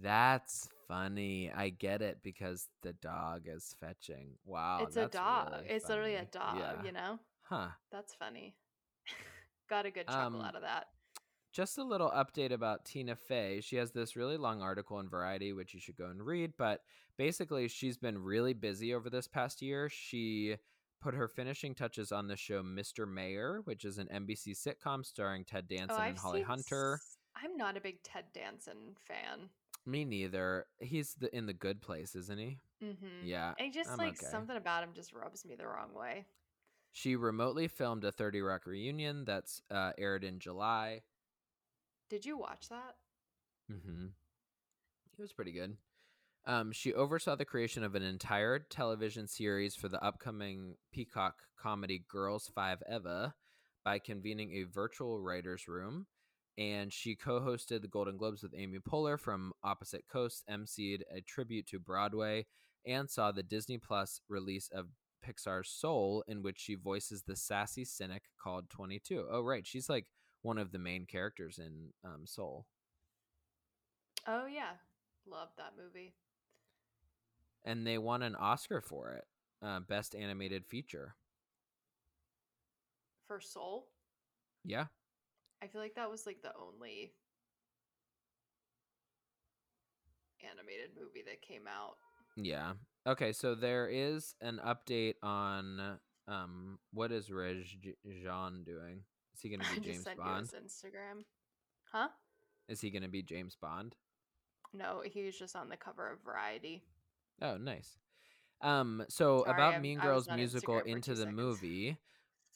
That's funny. I get it because the dog is fetching. Wow.
it's a dog.
really
it's literally a dog,
Yeah.
you know?
Huh.
That's funny. Got a good chuckle
Um,
out of that.
just a little update about Tina Fey. She has this really long article in Variety, which you should go and read. But basically, she's been really busy over this past year. She put her finishing touches on the show Mr. Mayor, which is an NBC sitcom starring Ted Danson and Holly Hunter.
s- I'm not a big Ted Danson fan.
Me neither. He's the in the good place, isn't he?
Mm-hmm.
Yeah.
And just
I'm
like
okay.
something about him just rubs me the wrong way.
She remotely filmed a 30 Rock reunion that's uh, aired in July.
Did you watch that?
Mm-hmm. It was pretty good. Um, she oversaw the creation of an entire television series for the upcoming Peacock comedy Girls Five Eva by convening a virtual writers' room. And she co hosted the Golden Globes with Amy Poehler from Opposite Coast, emceed a tribute to Broadway, and saw the Disney Plus release of Pixar's Soul, in which she voices the sassy cynic called 22. Oh, right. She's like one of the main characters in um, Soul.
Oh yeah, love that movie.
and they won an Oscar for it, uh, best animated feature.
For Soul,
Yeah,
I feel like that was like the only animated movie that came out.
yeah. Okay, so there is an update on um what is Reg Jean doing? Is he going to be James Bond?
Instagram. Huh?
Is he going to be James Bond?
No, he was just on the cover of Variety.
Oh, nice. Um, so
Sorry,
about
I'm-
Mean Girls musical
Instagram
into the
seconds.
movie,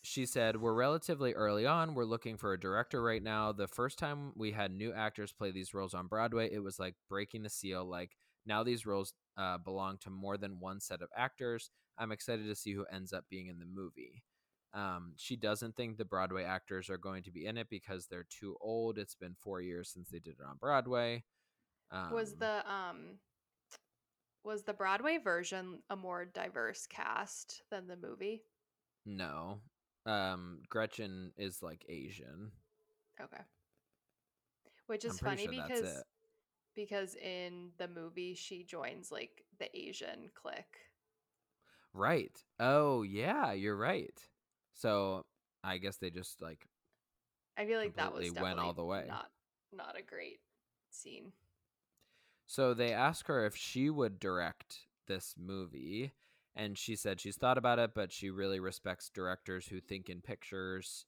she said, "We're relatively early on. We're looking for a director right now. The first time we had new actors play these roles on Broadway, it was like breaking the seal. Like now these roles uh, belong to more than one set of actors. I'm excited to see who ends up being in the movie." Um, she doesn't think the Broadway actors are going to be in it because they're too old. It's been four years since they did it on Broadway. Um,
was the um was the Broadway version a more diverse cast than the movie?
No. Um Gretchen is like Asian.
Okay. Which is funny
sure
because because in the movie she joins like the Asian clique.
Right. Oh, yeah, you're right. So, I guess they just like
I feel like that was
went all the way.
not not a great scene.
So they asked her if she would direct this movie and she said she's thought about it but she really respects directors who think in pictures.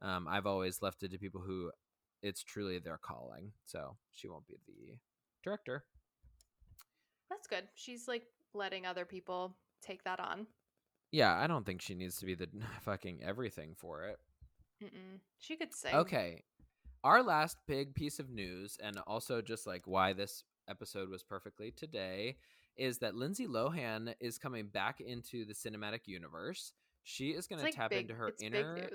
Um I've always left it to people who it's truly their calling. So, she won't be the director.
That's good. She's like letting other people take that on.
Yeah, I don't think she needs to be the fucking everything for it.
Mm-mm. She could say.
Okay. Our last big piece of news, and also just like why this episode was perfectly today, is that Lindsay Lohan is coming back into the cinematic universe. She is going to
like
tap
big,
into her inner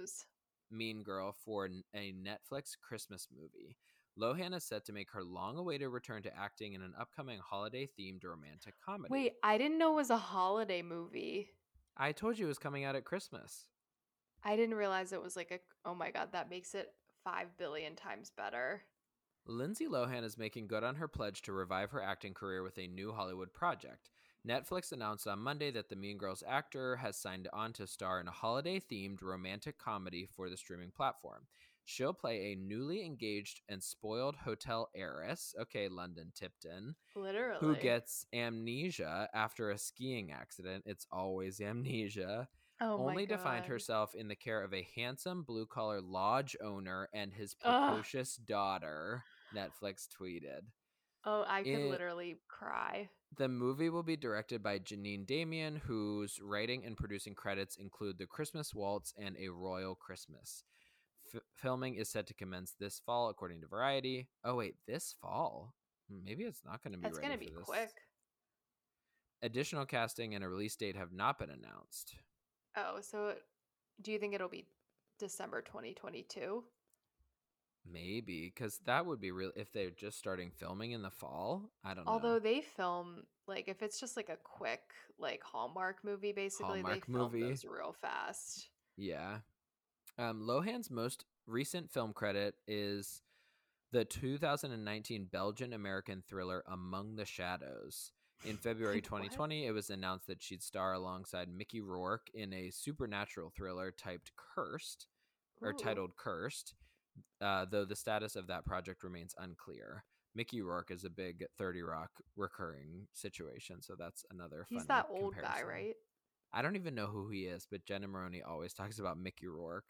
mean girl for a Netflix Christmas movie. Lohan is set to make her long awaited return to acting in an upcoming holiday themed romantic comedy.
Wait, I didn't know it was a holiday movie.
I told you it was coming out at Christmas.
I didn't realize it was like a. Oh my god, that makes it five billion times better.
Lindsay Lohan is making good on her pledge to revive her acting career with a new Hollywood project. Netflix announced on Monday that the Mean Girls actor has signed on to star in a holiday themed romantic comedy for the streaming platform. She'll play a newly engaged and spoiled hotel heiress, okay, London Tipton,
Literally.
who gets amnesia after a skiing accident. It's always amnesia
oh
only to find herself in the care of a handsome blue collar lodge owner and his
Ugh.
precocious daughter, Netflix tweeted.
Oh, I could
It-
literally cry.
The movie will be directed by Janeen Damian, whose writing and producing credits include The Christmas Waltz and A Royal Christmas. F- filming is set to commence this fall, according to Variety. Oh, wait, this fall? Hmm, Maybe it's not going to be
That's
ready
gonna be
this.
quick.
Additional casting and a release date have not been announced.
Oh, so do you think it'll be December 2022?
Maybe because that would be real if they're just starting filming in the fall. I don't
Although
know.
Although they film like if it's just like a quick like Hallmark movie, basically
Hallmark
they film
movie.
those real fast.
Yeah. Um, Lohan's most recent film credit is the 2019 Belgian American thriller Among the Shadows. In February
What?
2020, it was announced that she'd star alongside Mickey Rourke in a supernatural thriller typed Cursed. or
Ooh.
titled Cursed, uh, though the status of that project remains unclear. Mickey Rourke is a big 30 Rock recurring situation, so that's another
He's that old guy, right?
I don't even know who he is, but Jenna Maroney always talks about Mickey Rourke.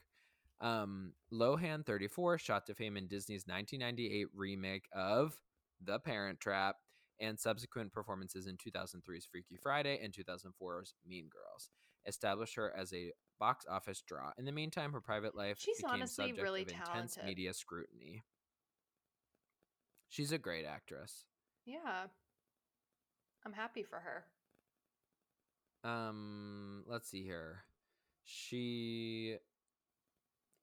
Um, Lohan 34 shot to fame in Disney's 1998 remake of The Parent Trap and subsequent performances in 2003's Freaky Friday and 2004's Mean Girls established her as a box office draw. In the meantime, her private life
She's
became
honestly
subject
really
of intense
talented.
media scrutiny. She's a great actress.
Yeah. I'm happy for her.
Um, let's see here. She,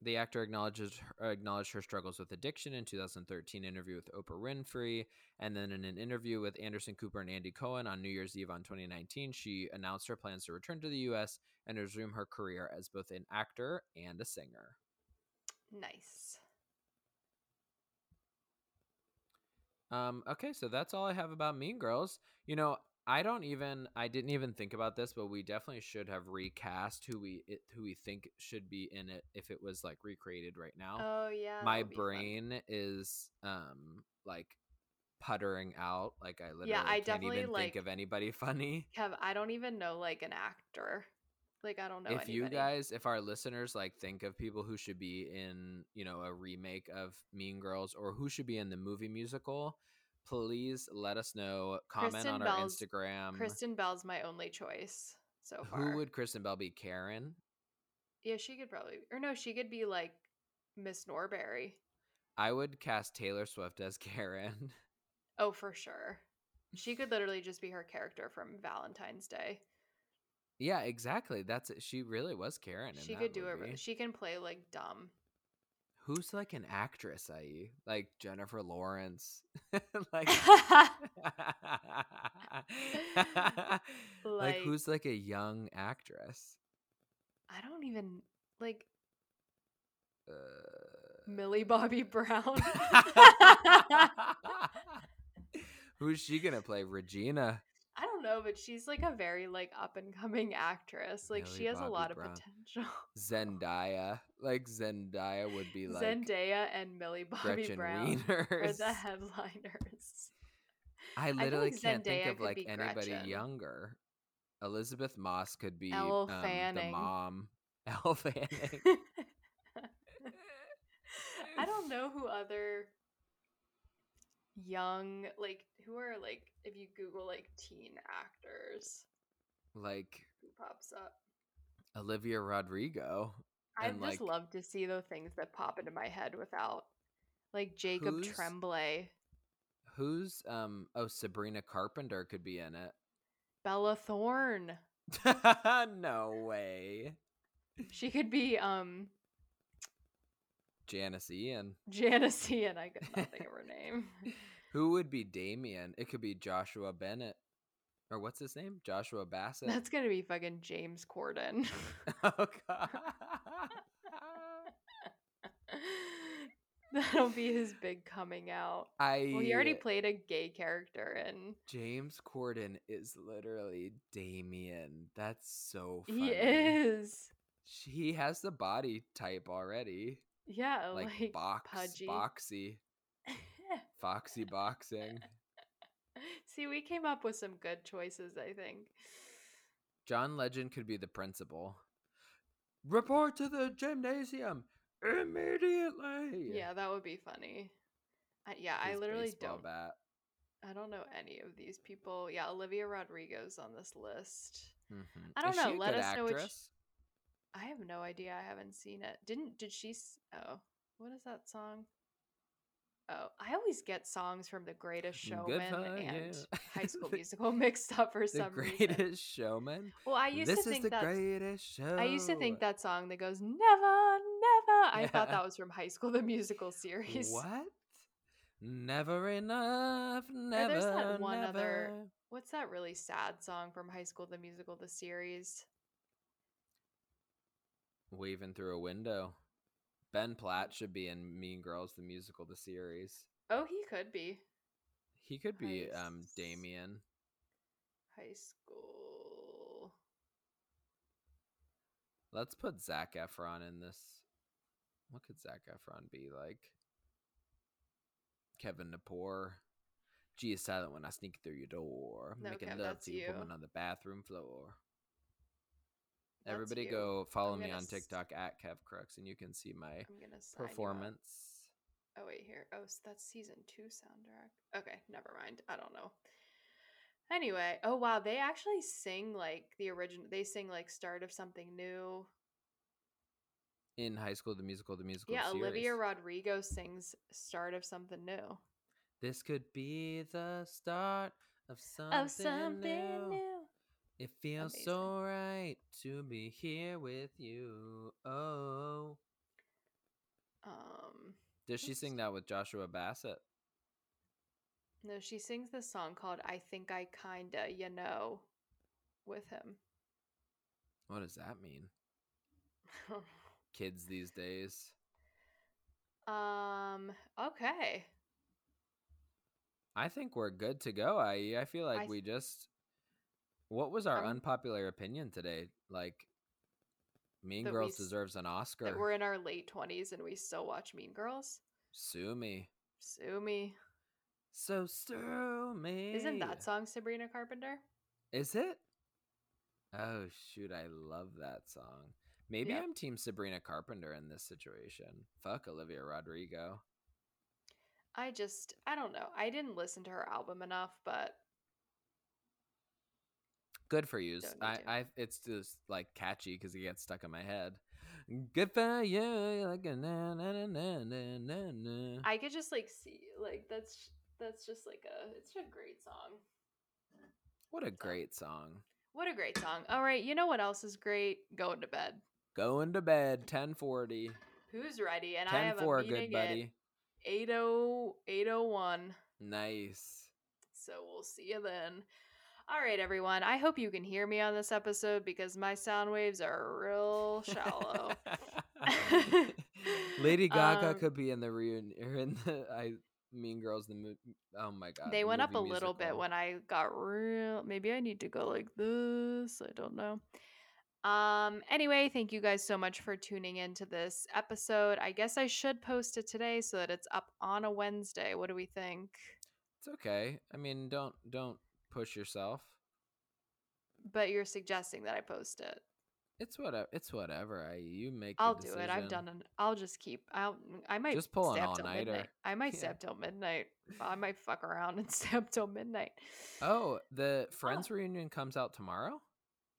the actor acknowledges her, acknowledged her struggles with addiction in 2013 interview with Oprah Winfrey, and then in an interview with Anderson Cooper and Andy Cohen on New Year's Eve on 2019, she announced her plans to return to the U.S. and resume her career as both an actor and a singer.
Nice.
Um, okay, so that's all I have about Mean Girls. You know, I don't even I didn't even think about this, but we definitely should have recast who we it, who we think should be in it if it was like recreated right now.
Oh yeah.
My
be fun.
brain is um like puttering out. Like I literally yeah,
I
can't
definitely,
even
like-
think of anybody funny.
Kev, I don't even know like an actor. Like I don't know.
if you guys, if our listeners like think of people who should be in, you know, a remake of Mean Girls or who should be in the movie musical, please let us know. Comment
Kristen
on our
Bell's-
Instagram.
Kristen Bell's my only choice so far.
Who would Kristen Bell be? Karen?
Yeah, she could probably. Or no, she could be like Miss Norbury.
I would cast Taylor Swift as Karen.
Oh, for sure. She could literally just be her character from Valentine's Day.
yeah, exactly. That's it. She really was Karen.
She could do
movie.
it. She can play like dumb.
Who's like an actress, i.e., like Jennifer Lawrence? like, like,
Like-
who's like a young actress?
I don't even like
Uh...
Millie Bobby Brown.
who's she gonna play? Regina.
I don't know, but she's like a very like up and coming actress. Like she
Millie
has a
Bobby
lot of potential.
Zendaya. Like Zendaya would be like
Zendaya and Millie Bobby
Gretchen
Brown are the headliners.
I literally
like
can't think of like anybody
Gretchen.
younger. Elisabeth Moss could be
Elle
um, the mom. Elle Fanning.
I don't know who other young like who are like if you Google like teen actors
like
who pops up.
Olivia Rodrigo.
I just
like-
love to see the things that pop into my head without like Jacob
Who's-
Tremblay,
Who's um oh Sabrina Carpenter could be in it?
Bella Thorne.
no way.
She could be um
Janis Ian.
Janis Ian. I could not think of her name.
Who would be Damien? It could be Joshua Bennett. Or what's his name? Joshua Bassett.
That's gonna be fucking James Corden.
oh god.
That'll be his big coming out.
I
Well, he already played a gay character in.
James Corden is literally Damien. That's so funny.
He is.
He has the body type already.
Yeah,
Like,
like,
box
pudgy.
boxy. Foxy boxing.
See, we came up with some good choices, I think.
John Legend could be the principal. Report to the gymnasium immediately.
Yeah, that would be funny. I, yeah, I literally don't.
bat.
I don't know any of these people. Yeah, Olivia Rodrigo's on this list.
Mhm.
I don't
Is
know, let us know which-
actress?
I have no idea. I haven't seen it. Didn't did she? Oh, what is that song? Oh, I always get songs from The Greatest mm,
Good
Showman and
you.
High School Musical mixed up for some reason.
The greatest showman.
Well, I used
this
to
is
think
the
that
greatest show.
I used to think that song that goes never, never. I thought that was from High School the Musical series.
What? Never enough. Never.
there's that one
never.
other- What's that really sad song from High School the Musical the series?
Waving through a window. Ben Platt should be in Mean Girls, the musical, the series.
Oh, he could be
He could be
High
um Damien.
High School.
Let's put Zac Efron in this. what could Zac Efron be like? Kevin Gnapoor. G is silent when I sneak through your door.
No,
making
Kev,
love to you, woman on the bathroom floor.
That's
Everybody
you.
go follow me on
s-
TikTok at Kev Crooks and you can see my
I'm gonna sign you up.
performance.
Oh wait, here. Oh, so that's season two soundtrack. Okay, never mind. I don't know. Anyway, oh wow, they actually sing like the original. They sing like "Start of Something New."
In High School the Musical, the musical
yeah, Olivia
series.
Rodrigo sings "Start of Something New."
This could be the start of something,
of something
new.
new.
It feels so right to be here with you. Oh.
Um,
Does she sing that with Joshua Bassett?
no, she sings this song called "I Think I Kinda," you know, with him.
What does that mean? Kids these days.
um. Okay.
I think we're good to go. I I feel like
I
we just What was our
Um,
unpopular opinion today? Like Mean
That we
Girls deserves an Oscar.
we're in our late twenties and we still watch Mean Girls.
Sue me.
Sue me.
So sue me.
Isn't that song Sabrina Carpenter?
Is it? Oh shoot, I love that song. Maybe
Yep.
I'm team Sabrina Carpenter in this situation. Fuck Olivia Rodrigo.
I just I don't know. I didn't listen to her album enough, but
Good for you. I. I, it's just like catchy because it gets stuck in my head. Good for you, like na na na na na na.
I could just like see like that's that's just like a it's a great song.
What a great song.
What a great song. All right, you know what else is great? Going to bed.
Going to bed, ten forty.
Who's ready? And I have
four,
a
good
meeting
buddy.
at 80 801.
Nice.
So we'll see you then. All right, everyone. I hope you can hear me on this episode because my sound waves are real shallow.
Lady Gaga
Um,
could be in the reunion or in the I Mean Girls the movie. Oh my god.
they
the
went up a
movie
little bit when I got real. Maybe I need to go like this. I don't know. Um. Anyway, thank you guys so much for tuning into this episode. I guess I should post it today so that it's up on a Wednesday. What do we think?
It's okay. I mean, don't don't push yourself.
But you're suggesting that I post it.
It's whatever. It's whatever. I you make.
I'll do it. I've done it. I'll just keep. I'll. I might
Just pull an
till
all-nighter.
I might stay up till midnight. I might fuck around and stay up till midnight.
Oh, the oh. Friends reunion comes out tomorrow.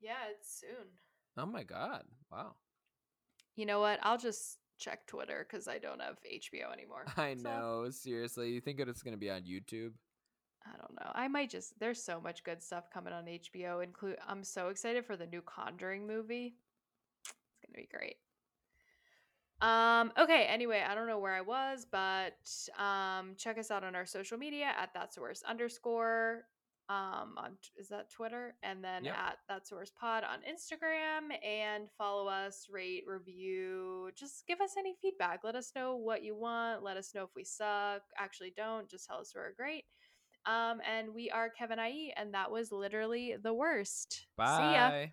Yeah, it's soon.
Oh my god! Wow.
You know what? I'll just check Twitter because I don't have HBO anymore.
I
So,
know. Seriously, you think it's gonna be on YouTube?
I don't know. I might just. There's so much good stuff coming on HBO. Include. I'm so excited for the new Conjuring movie. It's gonna be great. Um. Okay. Anyway, I don't know where I was, but um, check us out on our social media at that source underscore. Um, on is that Twitter, and then
Yep.
at that source pod on Instagram, and follow us, rate, review. Just give us any feedback. Let us know what you want. Let us know if we suck. Actually, don't. Just tell us we're great. Um, and we are Kevin IE, and that was literally the worst.
Bye.
See ya.